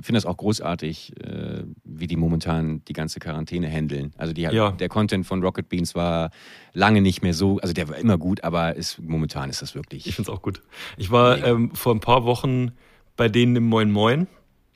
finde das auch großartig, äh, wie die momentan die ganze Quarantäne handeln. Also die, ja. der Content von Rocket Beans war lange nicht mehr so, also der war immer gut, aber ist, momentan ist das wirklich. Ich finde es auch gut. Ich war ähm, vor ein paar Wochen bei denen im Moin Moin.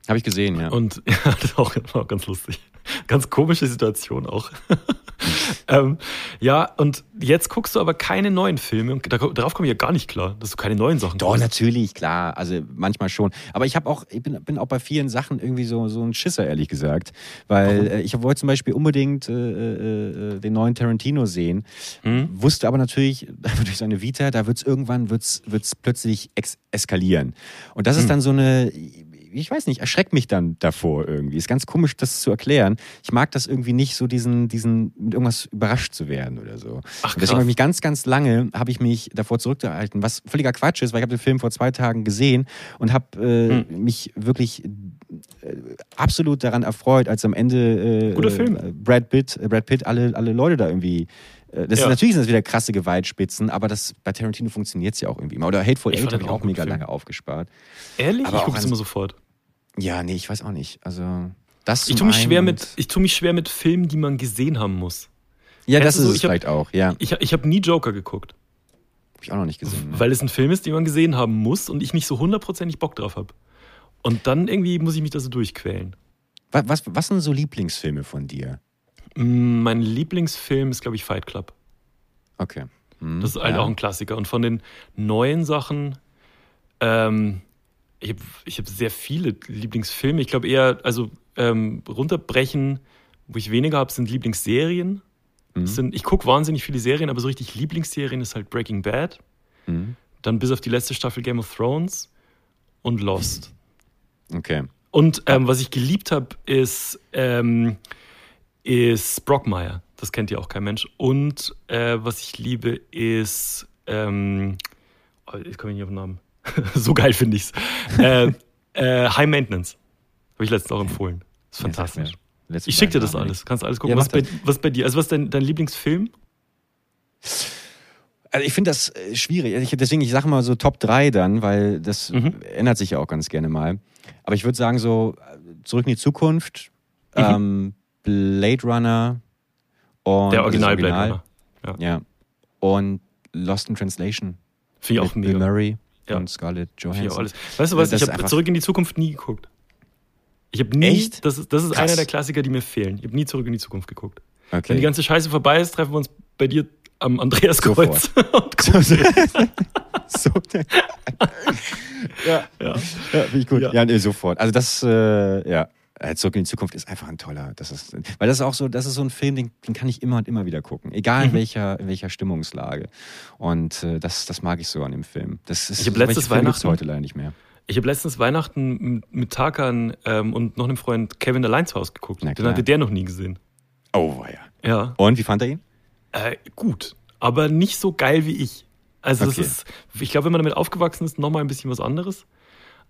Habe ich gesehen, ja. Und [laughs] ja, das ist auch, auch ganz lustig. Ganz komische Situation auch. [laughs] [laughs] ähm, ja, und jetzt guckst du aber keine neuen Filme. Und darauf komme ich ja gar nicht klar, dass du keine neuen Sachen Doch, guckst. natürlich, klar. Also manchmal schon. Aber ich habe auch, ich bin, bin auch bei vielen Sachen irgendwie so, so ein Schisser, ehrlich gesagt. Weil äh, ich wollte zum Beispiel unbedingt äh, äh, äh, den neuen Tarantino sehen. Hm? Wusste aber natürlich [laughs] durch seine Vita, da wird es irgendwann wird's, wird's plötzlich eskalieren. Und das hm. ist dann so eine ich weiß nicht, erschreckt mich dann davor irgendwie. Ist ganz komisch, das zu erklären. Ich mag das irgendwie nicht, so diesen, diesen, mit irgendwas überrascht zu werden oder so. Ach, deswegen habe ich mich ganz, ganz lange, habe ich mich davor zurückgehalten, was völliger Quatsch ist, weil ich habe den Film vor zwei Tagen gesehen und habe äh, hm. mich wirklich äh, absolut daran erfreut, als am Ende äh, Guter Film. Äh, Brad Pitt, äh, Brad Pitt alle, alle Leute da irgendwie das ja. ist, natürlich sind das wieder krasse Gewaltspitzen, aber das, bei Tarantino funktioniert es ja auch irgendwie immer. Oder Hateful Eight habe ich auch mega Film. lange aufgespart. Ehrlich? Aber ich gucke es immer sofort. Ja, nee, ich weiß auch nicht. Also, das ich tue mich schwer mit, ich tue mich schwer mit Filmen, die man gesehen haben muss. Ja, Kennst das ist so? es vielleicht hab, auch, ja. Ich, ich habe nie Joker geguckt. Hab ich auch noch nicht gesehen. Ne? Weil es ein Film ist, den man gesehen haben muss und ich nicht so hundertprozentig Bock drauf habe. Und dann irgendwie muss ich mich da so durchquälen. Was, was, was sind so Lieblingsfilme von dir? Mm, mein Lieblingsfilm ist, glaube ich, Fight Club. Okay. Hm, das ist halt ja. auch ein Klassiker. Und von den neuen Sachen, ähm, ich habe ich hab sehr viele Lieblingsfilme. Ich glaube eher, also ähm, runterbrechen, wo ich weniger habe, sind Lieblingsserien. Mhm. Sind, ich gucke wahnsinnig viele Serien, aber so richtig Lieblingsserien ist halt Breaking Bad. Mhm. Dann bis auf die letzte Staffel Game of Thrones und Lost. Okay. Und ähm, was ich geliebt habe, ist, ähm, ist Brockmire. Das kennt ja auch kein Mensch. Und äh, was ich liebe, ist. Ähm, oh, ich komme nicht auf den Namen. [laughs] so geil finde ich es. Äh, äh, High Maintenance. Habe ich letztens auch empfohlen. Ist fantastisch. ich schicke dir das alles. Kannst alles gucken. Ja, was, bei, was bei dir? Also, was ist dein, dein Lieblingsfilm? Also ich finde das äh, schwierig. Ich, deswegen, ich sage mal so Top 3 dann, weil das mhm. ändert sich ja auch ganz gerne mal. Aber ich würde sagen, so Zurück in die Zukunft, mhm. ähm, Blade Runner und. Der Original, Original Blade Runner. Ja. ja. Und Lost in Translation. Finde ich auch mega. Bill Murray ja. und Scarlett Johansson. Alles. Weißt du was, das ich habe Zurück in die Zukunft nie geguckt. Ich habe nie, Echt? das ist, das ist einer der Klassiker, die mir fehlen. Ich habe nie Zurück in die Zukunft geguckt. Okay. Wenn die ganze Scheiße vorbei ist, treffen wir uns bei dir am Andreaskreuz. [laughs] [laughs] so, [laughs] ja, ja. ja finde ich gut. Ja, ja nee, sofort. Also das, äh, ja. Äh, Zurück in die Zukunft ist einfach ein toller. Das ist, weil das ist auch so, das ist so ein Film, den, den kann ich immer und immer wieder gucken, egal in mhm. welcher, in welcher Stimmungslage. Und äh, das, das mag ich so an dem Film. Das ist, ich habe letztes Weihnachten heute leider nicht mehr. Ich habe letztens Weihnachten mit Tarkan ähm, und noch einem Freund Kevin allein zu Hause geguckt. Den hatte der noch nie gesehen. Oh, ja. Ja. Und wie fand er ihn? Äh, gut, aber nicht so geil wie ich. Also okay. das ist, ich glaube, wenn man damit aufgewachsen ist, nochmal ein bisschen was anderes.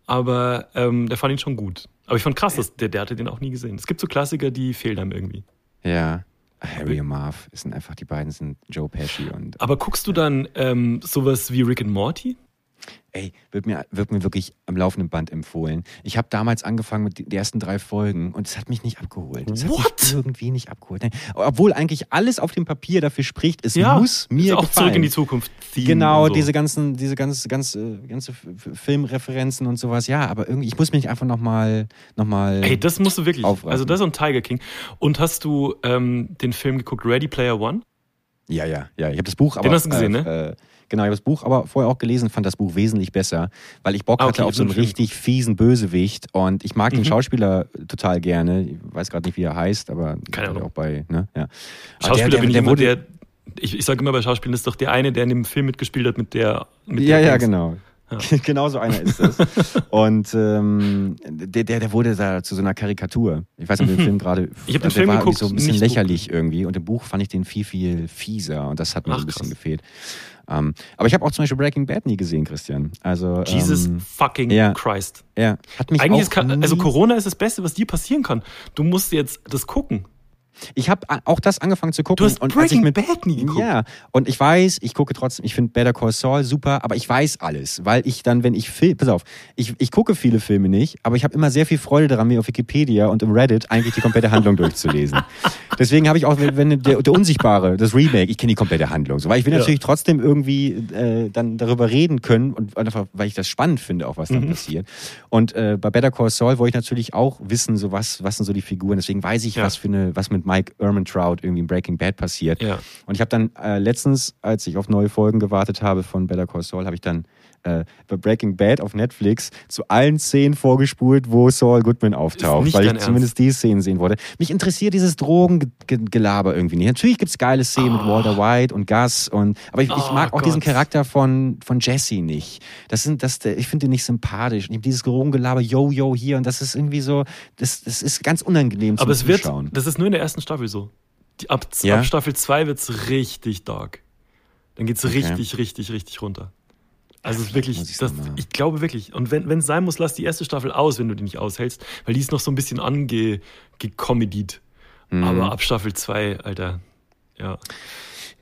Aber ähm, der fand ihn schon gut. Aber ich fand krass, dass der, der hatte den auch nie gesehen. Es gibt so Klassiker, die fehlen einem irgendwie. Ja. Harry und Marv sind einfach, die beiden sind Joe Pesci und. Aber guckst du dann ähm, sowas wie Rick and Morty? Ey, wird mir, wird mir wirklich am laufenden Band empfohlen. Ich habe damals angefangen mit den ersten drei Folgen und es hat mich nicht abgeholt. Es What? hat mich irgendwie nicht abgeholt. Obwohl eigentlich alles auf dem Papier dafür spricht, es ja, muss mir auch gefallen. zurück in die Zukunft. Genau, so. diese ganzen, diese ganze, ganze, ganze Filmreferenzen und sowas. Ja, aber irgendwie, ich muss mich einfach nochmal, noch mal. Ey, das musst du wirklich. Aufraffen. Also das ist ein Tiger King. Und hast du ähm, den Film geguckt, Ready Player One? Ja, ja, ja. Ich habe das Buch, aber. Den hast du gesehen, äh, ne? Äh, Genau, ich habe das Buch aber vorher auch gelesen, fand das Buch wesentlich besser, weil ich Bock ah, okay, hatte auf so einen richtig fiesen Bösewicht und ich mag mhm. den Schauspieler total gerne. Ich weiß gerade nicht, wie er heißt, aber Keine Ahnung. auch bei, ne? Ja. Schauspieler der, der, bin ich der, immer der, ich, ich sage immer bei Schauspielern ist doch der eine, der in dem Film mitgespielt hat mit der. Mit ja, der ja, genau. Ja. [laughs] genau so einer ist das. und ähm, der, der, der wurde da zu so einer Karikatur. Ich weiß nicht, ob den Film gerade. Ich habe den Film war geguckt. so ein bisschen lächerlich gut. irgendwie. Und im Buch fand ich den viel, viel fieser. Und das hat mir Ach, ein bisschen krass. gefehlt. Ähm, aber ich habe auch zum Beispiel Breaking Bad nie gesehen, Christian. Also Jesus ähm, fucking ja, Christ. Ja, hat mich Eigentlich auch ist, also Corona ist das Beste, was dir passieren kann. Du musst jetzt das gucken. Ich habe auch das angefangen zu gucken. Du hast und Breaking mit, Bad nie geguckt. Ja, und ich weiß, ich gucke trotzdem, ich finde Better Call Saul super, aber ich weiß alles, weil ich dann, wenn ich Film, pass auf, ich, ich gucke viele Filme nicht, aber ich habe immer sehr viel Freude daran, mir auf Wikipedia und im Reddit eigentlich die komplette Handlung durchzulesen. [laughs] Deswegen habe ich auch, wenn der, der Unsichtbare, das Remake, ich kenne die komplette Handlung, so, weil ich will ja. natürlich trotzdem irgendwie äh, dann darüber reden können und einfach, weil ich das spannend finde, auch was dann mhm. passiert. Und äh, bei Better Call Saul wollte ich natürlich auch wissen, so was, was sind so die Figuren. Deswegen weiß ich, ja. was für eine, was mit Mike Ehrmantraut irgendwie in Breaking Bad passiert. Ja. Und ich habe dann äh, letztens, als ich auf neue Folgen gewartet habe von Better Call Saul, habe ich dann äh, bei Breaking Bad auf Netflix zu allen Szenen vorgespult, wo Saul Goodman auftaucht, weil ich Ernst. zumindest die Szenen sehen wollte. Mich interessiert dieses Drogengelaber irgendwie nicht. Natürlich gibt es geile Szenen oh. mit Walter White und Gus und aber ich, oh, ich mag auch Gott. diesen Charakter von, von Jesse nicht. Das sind, das, ich finde ihn nicht sympathisch. Und dieses Drogengelaber, yo, yo, hier und das ist irgendwie so, das, das ist ganz unangenehm aber Zuschauen. Wird, das ist nur in der ersten Staffel so. Die, ab, ja? ab Staffel 2 wird es richtig dark. Dann geht es okay. richtig, richtig, richtig runter. Also ist wirklich, das, ich glaube wirklich. Und wenn es sein muss, lass die erste Staffel aus, wenn du die nicht aushältst, weil die ist noch so ein bisschen angecomedied. Mhm. Aber ab Staffel 2, Alter, ja.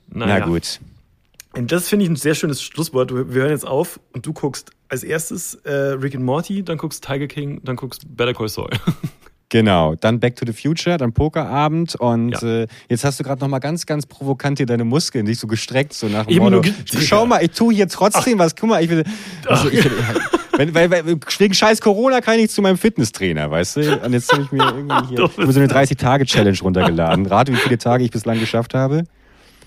Naja. Na gut. Und das finde ich ein sehr schönes Schlusswort. Wir hören jetzt auf und du guckst als erstes äh, Rick and Morty, dann guckst Tiger King, dann guckst Better Call Saul. [laughs] Genau, dann Back to the Future, dann Pokerabend und ja. äh, jetzt hast du gerade noch mal ganz, ganz provokant hier deine Muskeln nicht so gestreckt, so nach dem Motto, schau mal, ich tue hier trotzdem Ach. was, guck mal, ich will, also, ich, [laughs] wenn, weil, weil, wegen scheiß Corona kann ich nicht zu meinem Fitnesstrainer, weißt du? Und jetzt habe ich mir irgendwie [laughs] hier so eine 30-Tage-Challenge runtergeladen. Rate, wie viele Tage ich bislang geschafft habe?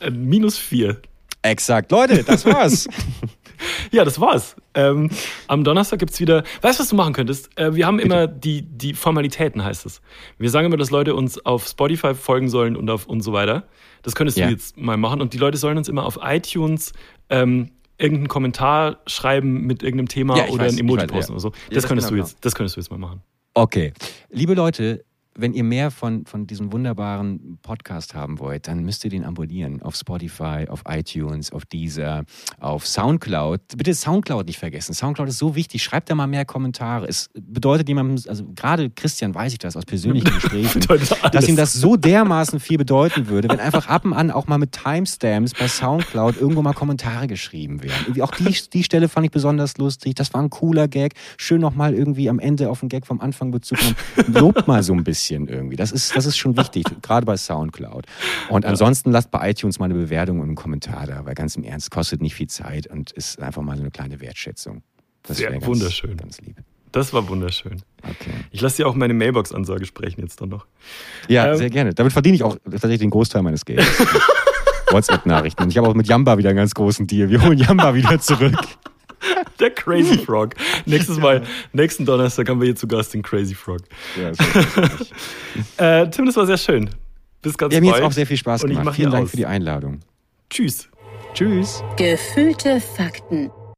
Äh, minus vier. Exakt. Leute, das war's. [laughs] [laughs] ja, das war's. Ähm, am Donnerstag gibt's wieder. Weißt du, was du machen könntest? Äh, wir haben immer die, die Formalitäten, heißt es. Wir sagen immer, dass Leute uns auf Spotify folgen sollen und auf und so weiter. Das könntest ja. du jetzt mal machen. Und die Leute sollen uns immer auf iTunes ähm, irgendeinen Kommentar schreiben mit irgendeinem Thema ja, oder weiß, ein Emoji weiß, posten ja. oder so. Das, das könntest du jetzt, das könntest du jetzt mal machen. Okay. Liebe Leute, wenn ihr mehr von, von diesem wunderbaren Podcast haben wollt, dann müsst ihr den abonnieren auf Spotify, auf iTunes, auf Deezer, auf Soundcloud. Bitte Soundcloud nicht vergessen. Soundcloud ist so wichtig. Schreibt da mal mehr Kommentare. Es bedeutet jemandem, also gerade Christian weiß ich das aus persönlichen Gesprächen, [laughs] dass ihm das so dermaßen viel bedeuten würde, wenn einfach ab und an auch mal mit Timestamps bei Soundcloud irgendwo mal Kommentare geschrieben werden. Irgendwie auch die, die Stelle fand ich besonders lustig. Das war ein cooler Gag. Schön nochmal irgendwie am Ende auf den Gag vom Anfang Bezug nehmen. Lobt mal so ein bisschen bisschen irgendwie. Das ist, das ist schon wichtig, [laughs] gerade bei Soundcloud. Und ansonsten lasst bei iTunes mal eine Bewertung und einen Kommentar da, weil ganz im Ernst kostet nicht viel Zeit und ist einfach mal so eine kleine Wertschätzung. Das Sehr ganz, wunderschön. Ganz lieb. Das war wunderschön. Okay. Ich lasse dir auch meine Mailbox-Ansage sprechen jetzt dann noch. Ja, ähm, sehr gerne. Damit verdiene ich auch tatsächlich den Großteil meines Geldes. [laughs] WhatsApp-Nachrichten. Und ich habe auch mit Jamba wieder einen ganz großen Deal. Wir holen Jamba wieder zurück. [laughs] [laughs] Der Crazy Frog. Nächstes Mal, nächsten Donnerstag haben wir hier zu Gast den Crazy Frog. Ja, [laughs] äh, Tim, das war sehr schön. Bis ganz ja, bald. Mir hat auch sehr viel Spaß gemacht. Vielen Dank aus. für die Einladung. Tschüss. Tschüss. Gefühlte Fakten